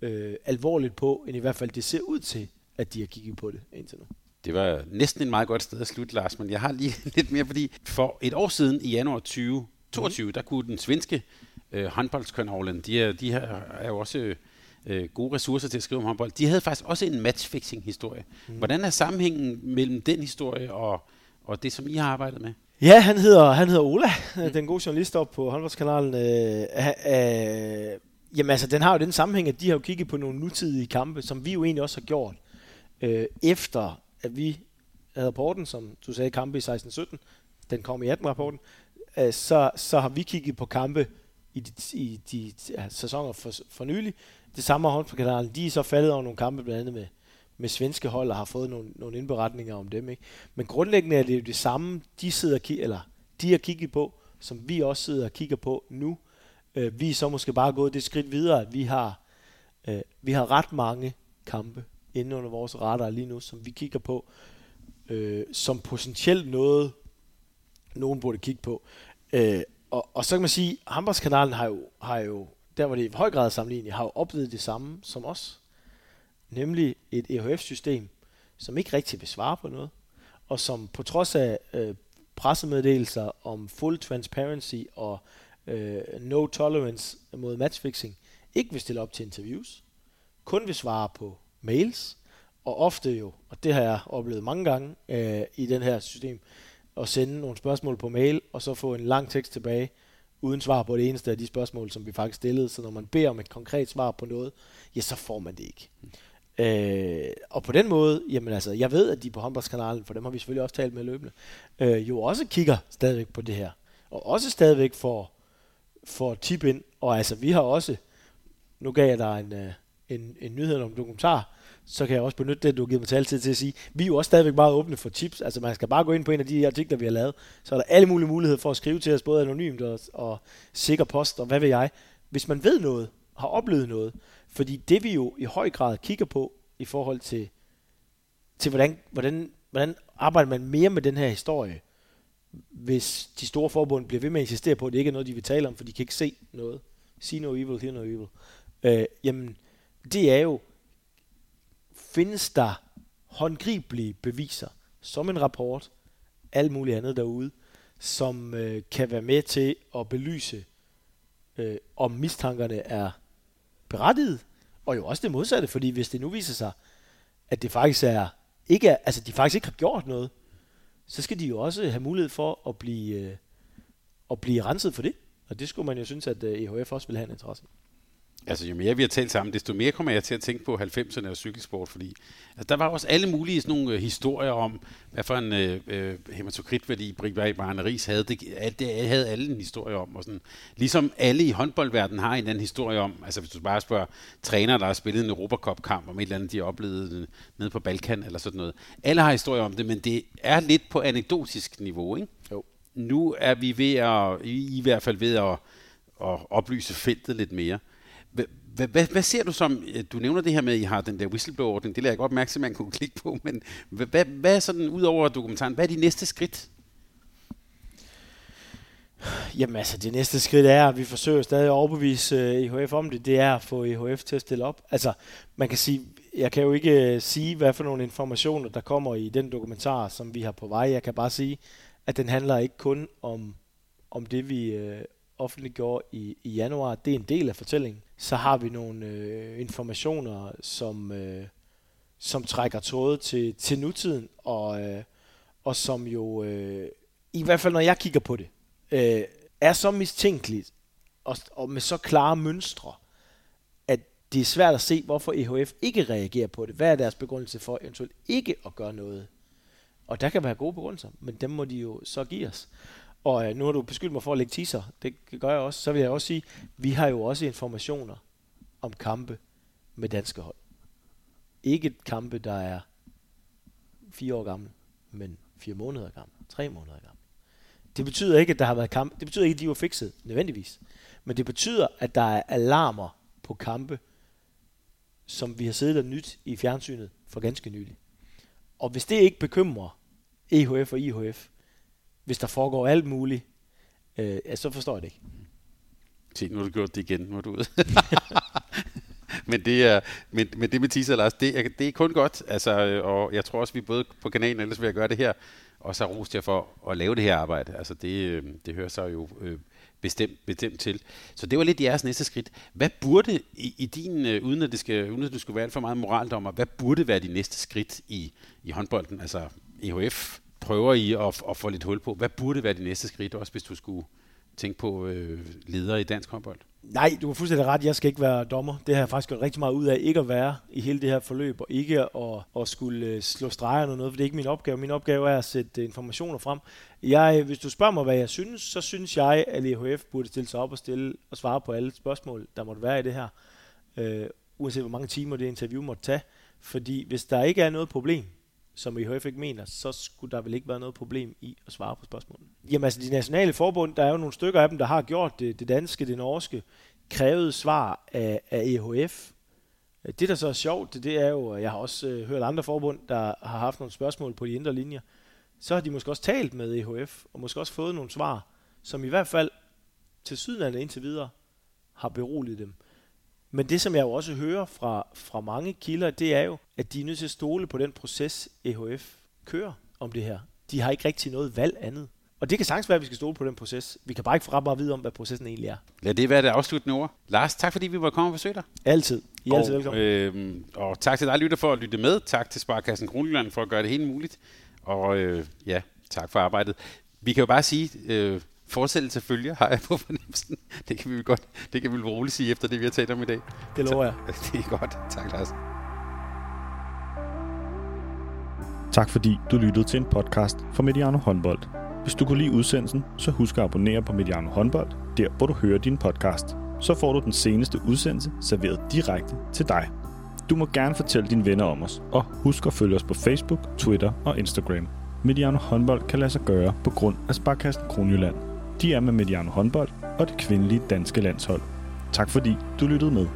øh, alvorligt på, end i hvert fald det ser ud til, at de har kigget på det indtil nu. Det var næsten en meget godt sted at slutte, Lars, men jeg har lige lidt mere, fordi for et år siden, i januar 2022, mm. der kunne den svenske øh, håndboldskønhavlen, de, er, de her er jo også øh, gode ressourcer til at skrive om håndbold, de havde faktisk også en matchfixing-historie. Mm. Hvordan er sammenhængen mellem den historie og, og det, som I har arbejdet med? Ja, han hedder, han hedder Ola, mm. den gode journalist op på håndboldskanalen. Øh, øh, jamen altså, den har jo den sammenhæng, at de har jo kigget på nogle nutidige kampe, som vi jo egentlig også har gjort, øh, efter at vi havde rapporten, som du sagde, kampe i 16-17, den kom i 18-rapporten, øh, så, så har vi kigget på kampe i de, i de ja, sæsoner for, for nylig. Det samme har håndboldkanalen, de er så faldet over nogle kampe, blandt andet med, med svenske hold, og har fået nogle, nogle indberetninger om dem. Ikke? Men grundlæggende er det jo det samme, de sidder ki- eller de har kigget på, som vi også sidder og kigger på nu. Øh, vi er så måske bare gået det skridt videre, at vi har, øh, vi har ret mange kampe inde under vores radar lige nu, som vi kigger på, øh, som potentielt noget, nogen burde kigge på. Øh, og, og så kan man sige, at Hamburgskanalen har jo, har jo, der hvor det i høj grad er sammenlignet, har jo oplevet det samme som os. Nemlig et EHF-system, som ikke rigtig vil svare på noget, og som på trods af øh, pressemeddelelser om full transparency og øh, no tolerance mod matchfixing, ikke vil stille op til interviews, kun vil svare på mails, og ofte jo, og det har jeg oplevet mange gange øh, i den her system, at sende nogle spørgsmål på mail, og så få en lang tekst tilbage, uden svar på det eneste af de spørgsmål, som vi faktisk stillede. Så når man beder om et konkret svar på noget, ja, så får man det ikke. Øh, og på den måde, jamen altså, jeg ved, at de på håndboldskanalen, for dem har vi selvfølgelig også talt med løbende, øh, jo også kigger stadigvæk på det her. Og også stadigvæk får, får tip ind. Og altså, vi har også, nu gav jeg dig en, øh, en, en nyhed om dokumentar, så kan jeg også benytte det, du har givet mig altid til at sige, vi er jo også stadigvæk meget åbne for tips. Altså man skal bare gå ind på en af de artikler, vi har lavet, så er der alle mulige muligheder for at skrive til os, både anonymt og, og sikker post, og hvad ved jeg. Hvis man ved noget, har oplevet noget, fordi det vi jo i høj grad kigger på i forhold til, til hvordan, hvordan, hvordan arbejder man mere med den her historie, hvis de store forbund bliver ved med at insistere på, at det ikke er noget, de vil tale om, for de kan ikke se noget. See no evil, hear no evil. Øh, jamen, det er jo, findes der håndgribelige beviser, som en rapport, alt muligt andet derude, som øh, kan være med til at belyse, øh, om mistankerne er berettiget, og jo også det modsatte, fordi hvis det nu viser sig, at det faktisk er ikke er, altså de faktisk ikke har gjort noget, så skal de jo også have mulighed for at blive, øh, at blive renset for det. Og det skulle man jo synes, at øh, EHF også vil have en interesse i. Altså, jo mere vi har talt sammen, desto mere kommer jeg til at tænke på 90'erne og cykelsport, fordi altså, der var også alle mulige sådan nogle uh, historier om, hvad for en uh, uh, hematokritværdi Brigvej Barne Ries havde. Det, det havde alle en historie om. Og sådan. Ligesom alle i håndboldverdenen har en anden historie om, altså hvis du bare spørger trænere, der har spillet en Europacup-kamp om et eller andet, de har oplevet nede på Balkan eller sådan noget. Alle har historier om det, men det er lidt på anekdotisk niveau, ikke? Jo. Nu er vi ved at, i, i hvert fald ved at, at oplyse feltet lidt mere. Hvad, hvad, hvad ser du som, øh, du nævner det her med, at I har den der whistleblower-ordning, det lader jeg godt mærke til, at man kunne klikke på, men hvad, hvad, hvad er sådan, ud over dokumentaren, hvad er de næste skridt? Jamen altså, det næste skridt er, at vi forsøger stadig at overbevise øh, EHF om det, det er at få EHF til at stille op. Altså, man kan sige, jeg kan jo ikke øh, sige, hvad for nogle informationer, der kommer i den dokumentar, som vi har på vej. Jeg kan bare sige, at den handler ikke kun om, om det, vi offentliggjorde i, i januar. Det er en del af fortællingen. Så har vi nogle øh, informationer, som, øh, som trækker tråde til, til nutiden, og, øh, og som jo, øh, i hvert fald når jeg kigger på det, øh, er så mistænkeligt, og, og med så klare mønstre, at det er svært at se, hvorfor EHF ikke reagerer på det. Hvad er deres begrundelse for eventuelt ikke at gøre noget? Og der kan være gode begrundelser, men dem må de jo så give os. Og øh, nu har du beskyldt mig for at lægge teaser. Det gør jeg også. Så vil jeg også sige, vi har jo også informationer om kampe med danske hold. Ikke kampe, der er fire år gamle, men fire måneder gamle, tre måneder gamle. Det betyder ikke, at der har været kampe. Det betyder ikke, at de var fikset, nødvendigvis. Men det betyder, at der er alarmer på kampe, som vi har siddet og nyt i fjernsynet for ganske nylig. Og hvis det ikke bekymrer EHF og IHF, hvis der foregår alt muligt, øh, så forstår jeg det ikke. Se, nu har du gjort det igen, nu er du ude. men, det er, men, men det med teaser, Lars, det er, det er kun godt. Altså, øh, og jeg tror også, vi både på kanalen, ellers vil jeg gøre det her, og så roste jer for at lave det her arbejde. Altså, det, øh, det hører sig jo øh, bestemt, bestemt til. Så det var lidt jeres næste skridt. Hvad burde i, i din, øh, uden at, det skal, uden at du skulle være for meget moraldommer, hvad burde være de næste skridt i, i håndbolden? Altså EHF, prøver I at, at få lidt hul på? Hvad burde være det næste skridt, også hvis du skulle tænke på øh, ledere i dansk håndbold? Nej, du har fuldstændig ret. Jeg skal ikke være dommer. Det har jeg faktisk gjort rigtig meget ud af ikke at være i hele det her forløb, og ikke at, at skulle øh, slå streger eller noget, for det er ikke min opgave. Min opgave er at sætte øh, informationer frem. Jeg, øh, hvis du spørger mig, hvad jeg synes, så synes jeg, at EHF burde stille sig op og stille og svare på alle spørgsmål, der måtte være i det her. Øh, uanset hvor mange timer det interview måtte tage. Fordi hvis der ikke er noget problem, som IHF ikke mener, så skulle der vel ikke være noget problem i at svare på spørgsmålet. Jamen altså, de nationale forbund, der er jo nogle stykker af dem, der har gjort det, det danske, det norske, krævede svar af, af EHF. Det, der så er sjovt, det, det er jo, jeg har også øh, hørt andre forbund, der har haft nogle spørgsmål på de indre linjer, så har de måske også talt med EHF, og måske også fået nogle svar, som i hvert fald til sydlandet indtil videre har beroliget dem. Men det, som jeg jo også hører fra, fra mange kilder, det er jo, at de er nødt til at stole på den proces, EHF kører om det her. De har ikke rigtig noget valg andet. Og det kan sagtens være, at vi skal stole på den proces. Vi kan bare ikke få ret meget vide om, hvad processen egentlig er. Lad det være det afsluttende ord. Lars, tak fordi vi var kommet og besøge dig. Altid. I er altid og, velkommen. øh, og tak til dig, lytter, for at lytte med. Tak til Sparkassen Kronjylland for at gøre det helt muligt. Og øh, ja, tak for arbejdet. Vi kan jo bare sige, øh, fortsættelse følger, har jeg på fornemmelsen. Det kan vi vel godt, det kan vi roligt sige efter det, vi har talt om i dag. Det lover jeg. Det er godt. Tak, Lars. Tak fordi du lyttede til en podcast fra Mediano Håndbold. Hvis du kunne lide udsendelsen, så husk at abonnere på Mediano Håndbold, der hvor du hører din podcast. Så får du den seneste udsendelse serveret direkte til dig. Du må gerne fortælle dine venner om os, og husk at følge os på Facebook, Twitter og Instagram. Mediano Håndbold kan lade sig gøre på grund af Sparkassen Kronjylland. De er med Mediano Håndbold og det kvindelige danske landshold. Tak fordi du lyttede med.